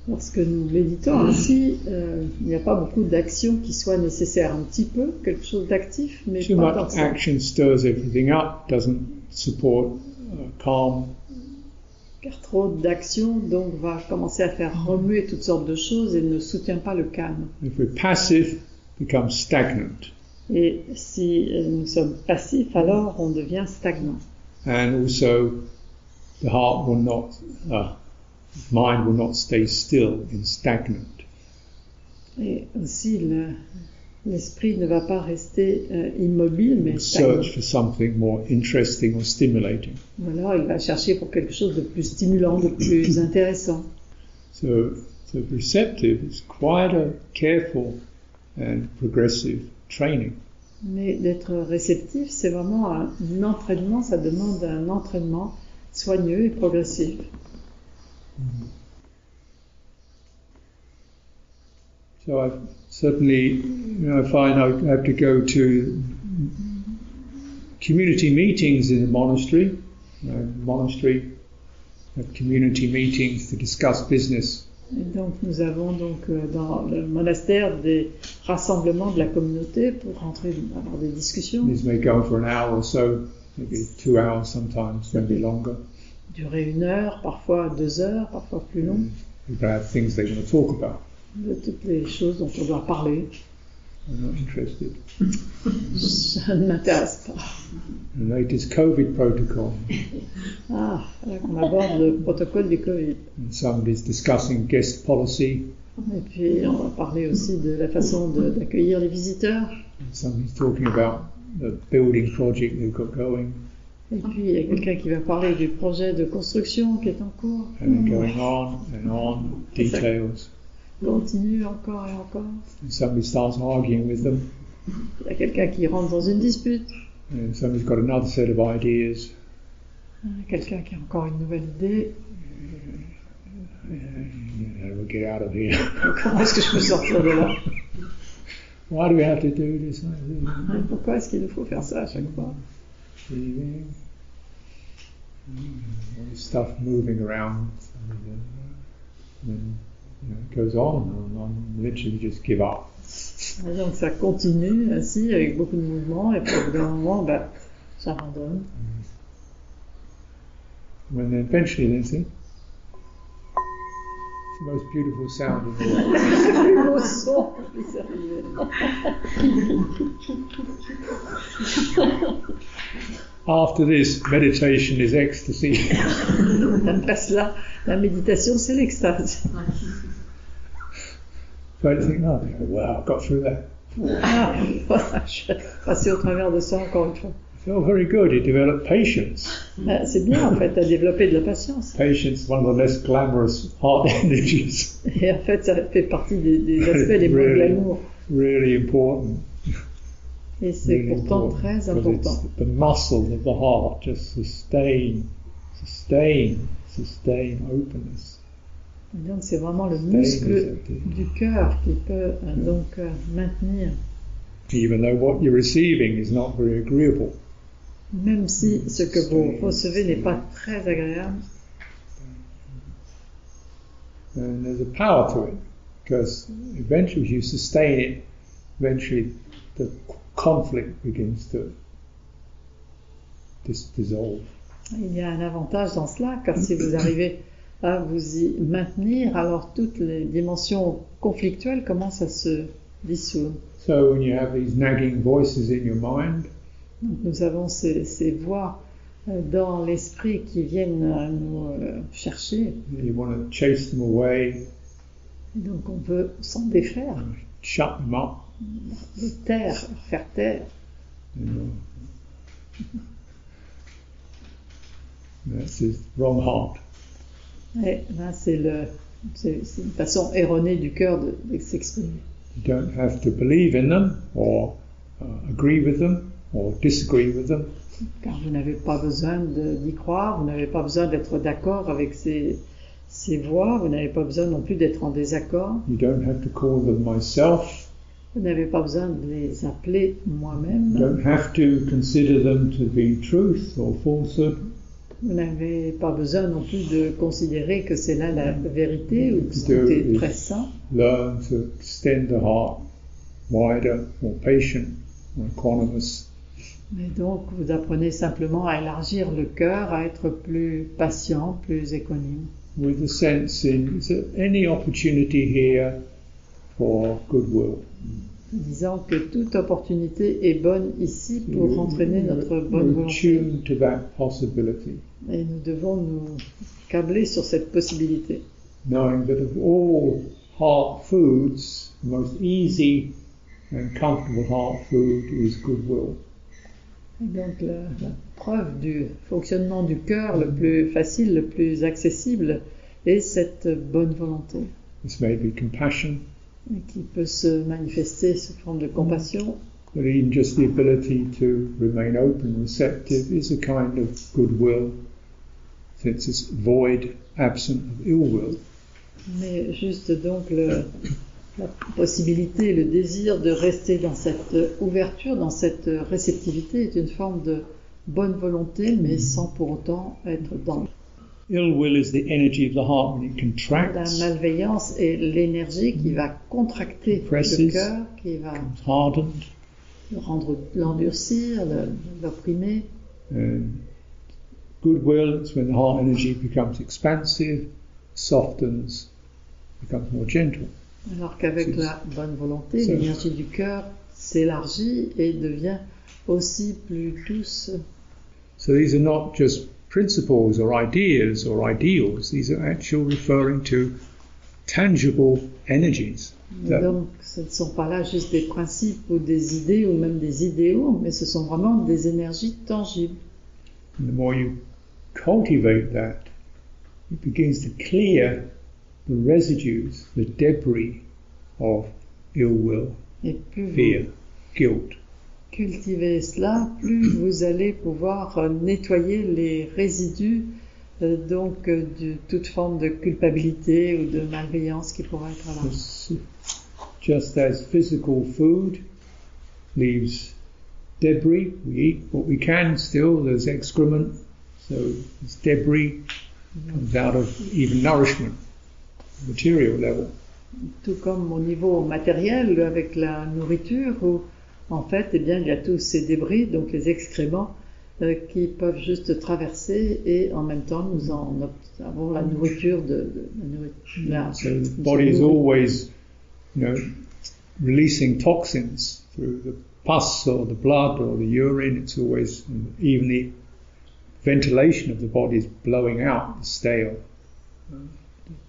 Lorsque nous méditons ainsi, euh, il n'y a pas beaucoup d'action qui soit nécessaire. Un petit peu, quelque chose d'actif, mais Too pas tant much que ça. action stirs everything up, doesn't support uh, calm. Car trop d'action donc va commencer à faire remuer toutes sortes de choses et ne soutient pas le calme. If we're passive, becomes stagnant. Et si euh, nous sommes passifs, alors on devient stagnant. and also the heart will not, uh, mind will not stay still and stagnant. Et aussi le- l'esprit ne va pas rester euh, immobile, mais stagnant. search for something more interesting or stimulating. Ou alors il va chercher pour quelque chose de plus stimulant, de plus intéressant. So, so receptive is quite a careful and progressive training. Mais d'être réceptif, c'est vraiment un entraînement, ça demande un entraînement soigneux et progressif. So I certainly, you know, I find I have to go to community meetings in the monastery. You know, monastery have community meetings to discuss business. Et donc nous avons donc euh, dans le monastère des rassemblements de la communauté pour rentrer avoir des discussions, These may go for an hour or so, maybe two hours sometimes, maybe longer. Durer une heure, parfois deux heures, parfois plus long, have things they want to talk about. de toutes les choses dont on doit parler. I'm not interested. Ça ne m'intéresse pas. The latest COVID protocol. Ah, là qu'on aborde le protocole du Covid. And somebody's discussing guest policy. Et puis on va parler aussi de la façon d'accueillir les visiteurs. And somebody's talking about the building project they've got going. Et puis il y a quelqu'un qui va parler du projet de construction qui est en cours. And then going on and on, details. Continue encore et encore. And somebody starts arguing with them. Il y a quelqu'un qui rentre dans une dispute. And somebody's got another set of ideas. Quelqu'un qui a encore une nouvelle idée. Get out of here? Comment est-ce que je peux sortir de là? Why do we have to do this? Pourquoi est-ce qu'il nous faut faire ça à chaque fois? Breathing. All this stuff moving around. And then you know, it goes on and on. Literally, you just give up. Et Donc ça continue ainsi avec beaucoup de mouvements et puis au bout d'un moment, bah, j'abandonne. When then eventually, then see, the most beautiful sound in the world. C'est le plus beau son qui puisse arriver. After this, meditation is ecstasy. Après cela, la méditation, c'est l'extase. so I think, oh, wow, I got through that. Ah, voilà, je suis passé au travers de ça encore une fois. Felt very good. It developed patience. Ah, C'est bien en fait, à développer de la patience. Patience, one of the less glamorous heart energies, Et en fait, ça fait partie des, des aspects les moins Really? glamour. really important. Et c'est really pourtant important, très important. The muscle of the heart, just sustain, sustain, sustain openness. Et donc c'est vraiment le Sustain muscle du cœur qui peut euh, donc euh, maintenir, Even though what you're receiving is not very agreeable. Même si ce que vous recevez n'est pas très agréable, And there's a power to it, because eventually, if you sustain it, eventually the conflict begins to dis- dissolve. il y a un avantage dans cela, car si vous arrivez à vous y maintenir, alors toutes les dimensions conflictuelles commencent à se dissoudre. So when you have these nagging voices in your mind, Donc nous avons ces, ces voix euh, dans l'esprit qui viennent nous euh, chercher, you want to chase them away, et donc on veut s'en défaire, shut them up, taire, faire taire. wrong heart. Et là, c'est le, c'est c'est une façon erronée du cœur de, de s'exprimer. You don't have to believe in them or uh, agree with them or disagree with them. Car vous n'avez pas besoin d'y croire, vous n'avez pas besoin d'être d'accord avec ces, ces voix, vous n'avez pas besoin non plus d'être en désaccord, You don't have to call them myself. vous n'avez pas besoin de les appeler You moi-même, don't have to consider them to be truth or falsehood. vous n'avez pas besoin non plus de considérer que c'est là la vérité ou que De- tout est très sain. Learn to extend the heart wider, more patient, more equanimous. Mais donc, vous apprenez simplement à élargir le cœur, à être plus patient, plus économe. with sense in is there any opportunity here for goodwill? disant que toute opportunité est bonne ici pour entraîner notre bonne volonté. to that possibility, Et nous devons nous câbler sur cette possibilité. knowing that of all heart foods, the most easy and comfortable heart food is goodwill. Donc la, la preuve du fonctionnement du cœur le plus facile, le plus accessible est cette bonne volonté This may be compassion, et qui peut se manifester sous forme de compassion, but even just the ability to remain open, receptive is a kind of goodwill, since it's void, absent of ill will. mais juste donc le, la possibilité, le désir de rester dans cette ouverture, dans cette réceptivité est une forme de bonne volonté, mais sans pour autant être dans Ill will is the energy of the heart when it la contracts, malveillance et l'énergie qui va contracter Presses. le cœur, qui va hardened, le rendre, l'endurcir, le- l'opprimer. and goodwill is when the heart energy becomes expansive, softens, becomes more gentle. Alors qu'avec la bonne volonté, l'énergie du cœur s'élargit et devient aussi plus douce. So these are not just principles or ideas or ideals, these are actual referring to tangible energies. that- Donc, ce ne sont pas là juste des principes ou des idées ou même des idéaux, mais ce sont vraiment des énergies tangibles. And the more you cultivate that, it begins to clear the residues, the debris of ill will, Et plus vous fear, guilt. cultivez cela, plus vous allez pouvoir euh, nettoyer les résidus euh, donc euh, de toute forme de culpabilité ou de malveillance qui pourrait être là. Just- as physical food leaves debris, we eat what we can still, there's excrement, so this debris comes out of even nourishment, material level. Tout comme au niveau matériel avec la nourriture où en fait eh bien, il y a tous ces débris, donc les excréments euh, qui peuvent juste traverser et en même temps nous en avons la nourriture de, de- la So the body is always, you know, releasing toxins through the pus or the blood or the urine. It's always, even the ventilation of the body is blowing out the stale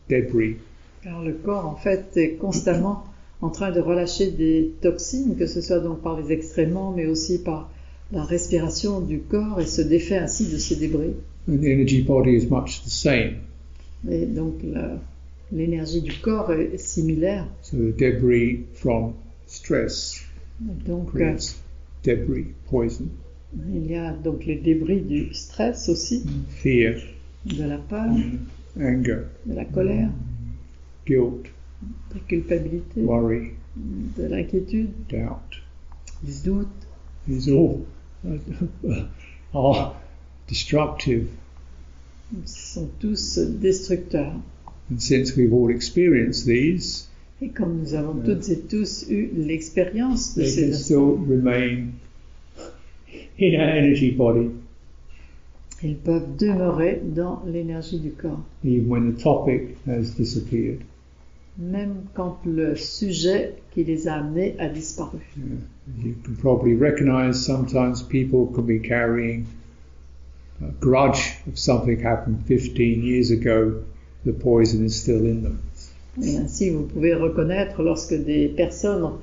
debris. Car le corps, en fait, est constamment en train de relâcher des toxines, que ce soit donc par les excréments, mais aussi par la respiration du corps, et se défait ainsi de ces débris. And the energy body is much the same. Et donc, l'énergie du corps est similaire. So the debris from stress Donc, euh, creates debris, poison, il y a donc les débris du stress aussi, fear, de la peur, anger, de la colère, guilt, de la culpabilité, worry, de l'inquiétude, doubt. du doute. These all are destructive. Sont tous destructeurs. And since we've all experienced these, Et comme nous avons Ouais. toutes et tous eu l'expérience de they ces can still remain in our energy body, Ils peuvent demeurer dans l'énergie du corps, even when the topic has disappeared. même quand le sujet qui les a amenés a disparu. Yeah. You can probably recognize sometimes people can be carrying a grudge of something happened 15 years ago, the poison is still in them. Et ainsi, vous pouvez reconnaître lorsque des personnes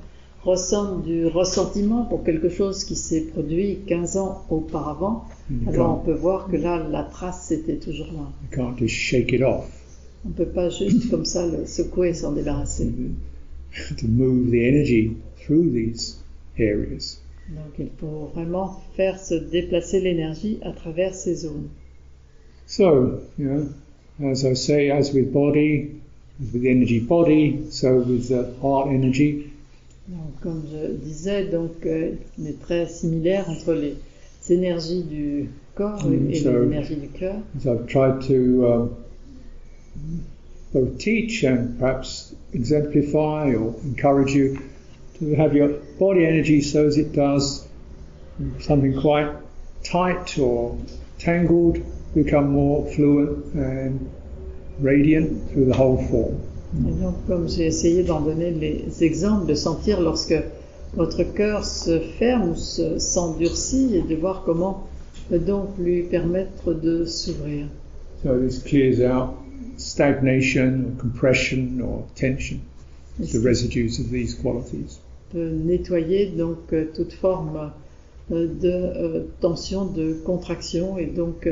ressentent du ressentiment pour quelque chose qui s'est produit 15 ans auparavant, alors on peut voir que là, la trace était toujours là. you can't just shake it off. On ne peut pas juste comme ça le secouer et s'en débarrasser. to move the energy through these areas. Donc il faut vraiment faire se déplacer l'énergie à travers ces zones. So, you know, as I say, as with body, as with energy body, so with the heart energy, Donc, comme je disais, donc euh, il est très similaire entre les énergies du corps Mm, et so- les énergies du cœur. as I've tried to um, both teach and perhaps exemplify or encourage you to have your body energy so as it does something quite tight or tangled become more fluent and radiant through the whole form. Et donc, comme j'ai essayé d'en donner les exemples, de sentir lorsque votre cœur se ferme ou se- s'endurcit et de voir comment donc lui permettre de s'ouvrir. So this clears out stagnation or compression or tension, Et the ça residues of these qualities. peut nettoyer donc euh, toute forme euh, de euh, tension, de contraction et donc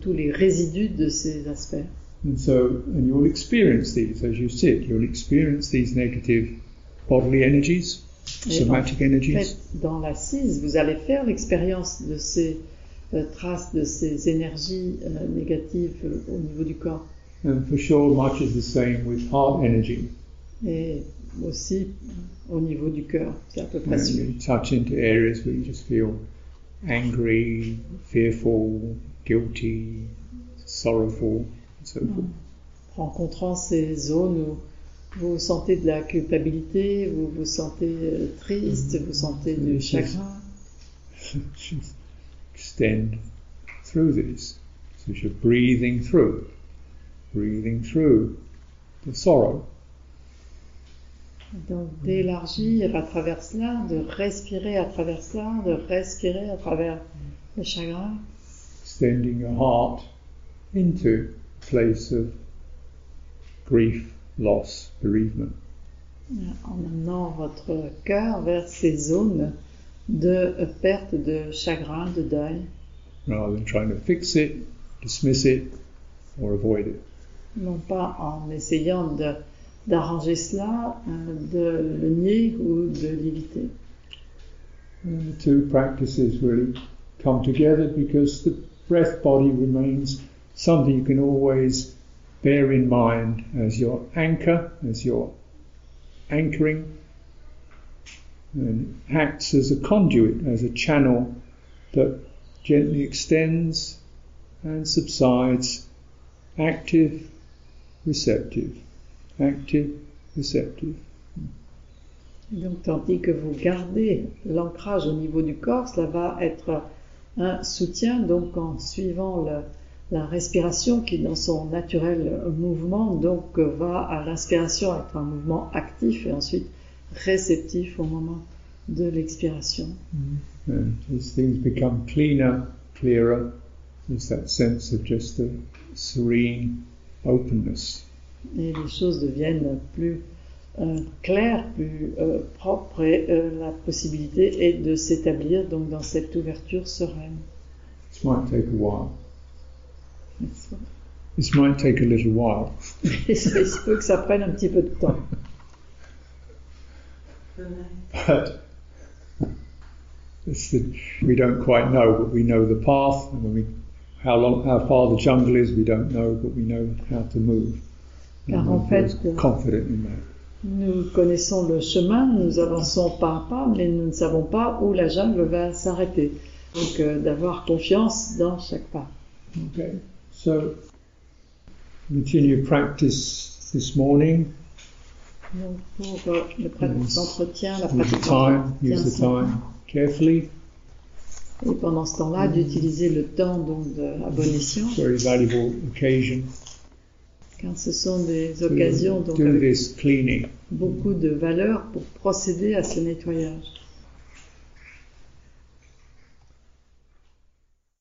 tous les résidus de ces aspects. And so, and you'll experience these as you sit. You'll experience these negative bodily energies, Et somatic En energies, fait, dans l'assise, vous allez faire l'expérience de ces euh, traces, de ces énergies euh, négatives euh, au niveau du corps. and for sure, much is the same with heart energy. Et aussi au niveau du cœur. C'est à peu près celui. you touch into areas where you just feel angry, fearful, guilty, sorrowful, forth. rencontrant ces zones où vous sentez de la culpabilité, vous vous sentez euh, triste, vous sentez du chagrin. Extend through this. So you're breathing through, breathing through the sorrow. Donc d'élargir à travers cela, de respirer à travers cela, de respirer à travers le chagrin, extending your heart into place of grief, loss, bereavement. en amenant votre cœur vers ces zones de perte, de chagrin, de deuil, rather than trying to fix it, dismiss it, or avoid it. non pas en essayant de- d'arranger cela, euh, de le nier ou de l'éviter. And the two practices really come together because the breath body remains something you can always bear in mind as your anchor, as your anchoring, and acts as a conduit, as a channel that gently extends and subsides, active, receptive, active, receptive. Donc, tandis que vous gardez l'ancrage au niveau du corps, cela va être un soutien, donc en suivant le- la respiration qui, dans son naturel mouvement, donc euh, va à l'inspiration être un mouvement actif et ensuite réceptif au moment de l'expiration. And as things become cleaner, clearer, there's that sense of just a serene openness. Et les choses deviennent plus euh, claires, plus euh, propres, et euh, la possibilité est de s'établir donc dans cette ouverture sereine. This might take a while. This might take a little while. Il se peut que ça prenne un petit peu de temps. But it's the, we don't quite know, but we know the path, and when we, how long, how far the jungle is, we don't know, but we know how to move. Car en fait, confident in that. Nous connaissons le chemin, nous avançons pas à pas, mais nous ne savons pas où la jungle va s'arrêter. Donc euh, d'avoir confiance dans chaque pas. Okay, so continue practice this morning. Donc pour euh, le pratique d'entretien, la Use the pratique time, d'entretien, use the time carefully. et pendant ce temps-là, d'utiliser le temps donc de à bon escient, Very valuable occasion car ce sont des occasions donc do avec this cleaning. beaucoup de valeur pour procéder à ce nettoyage.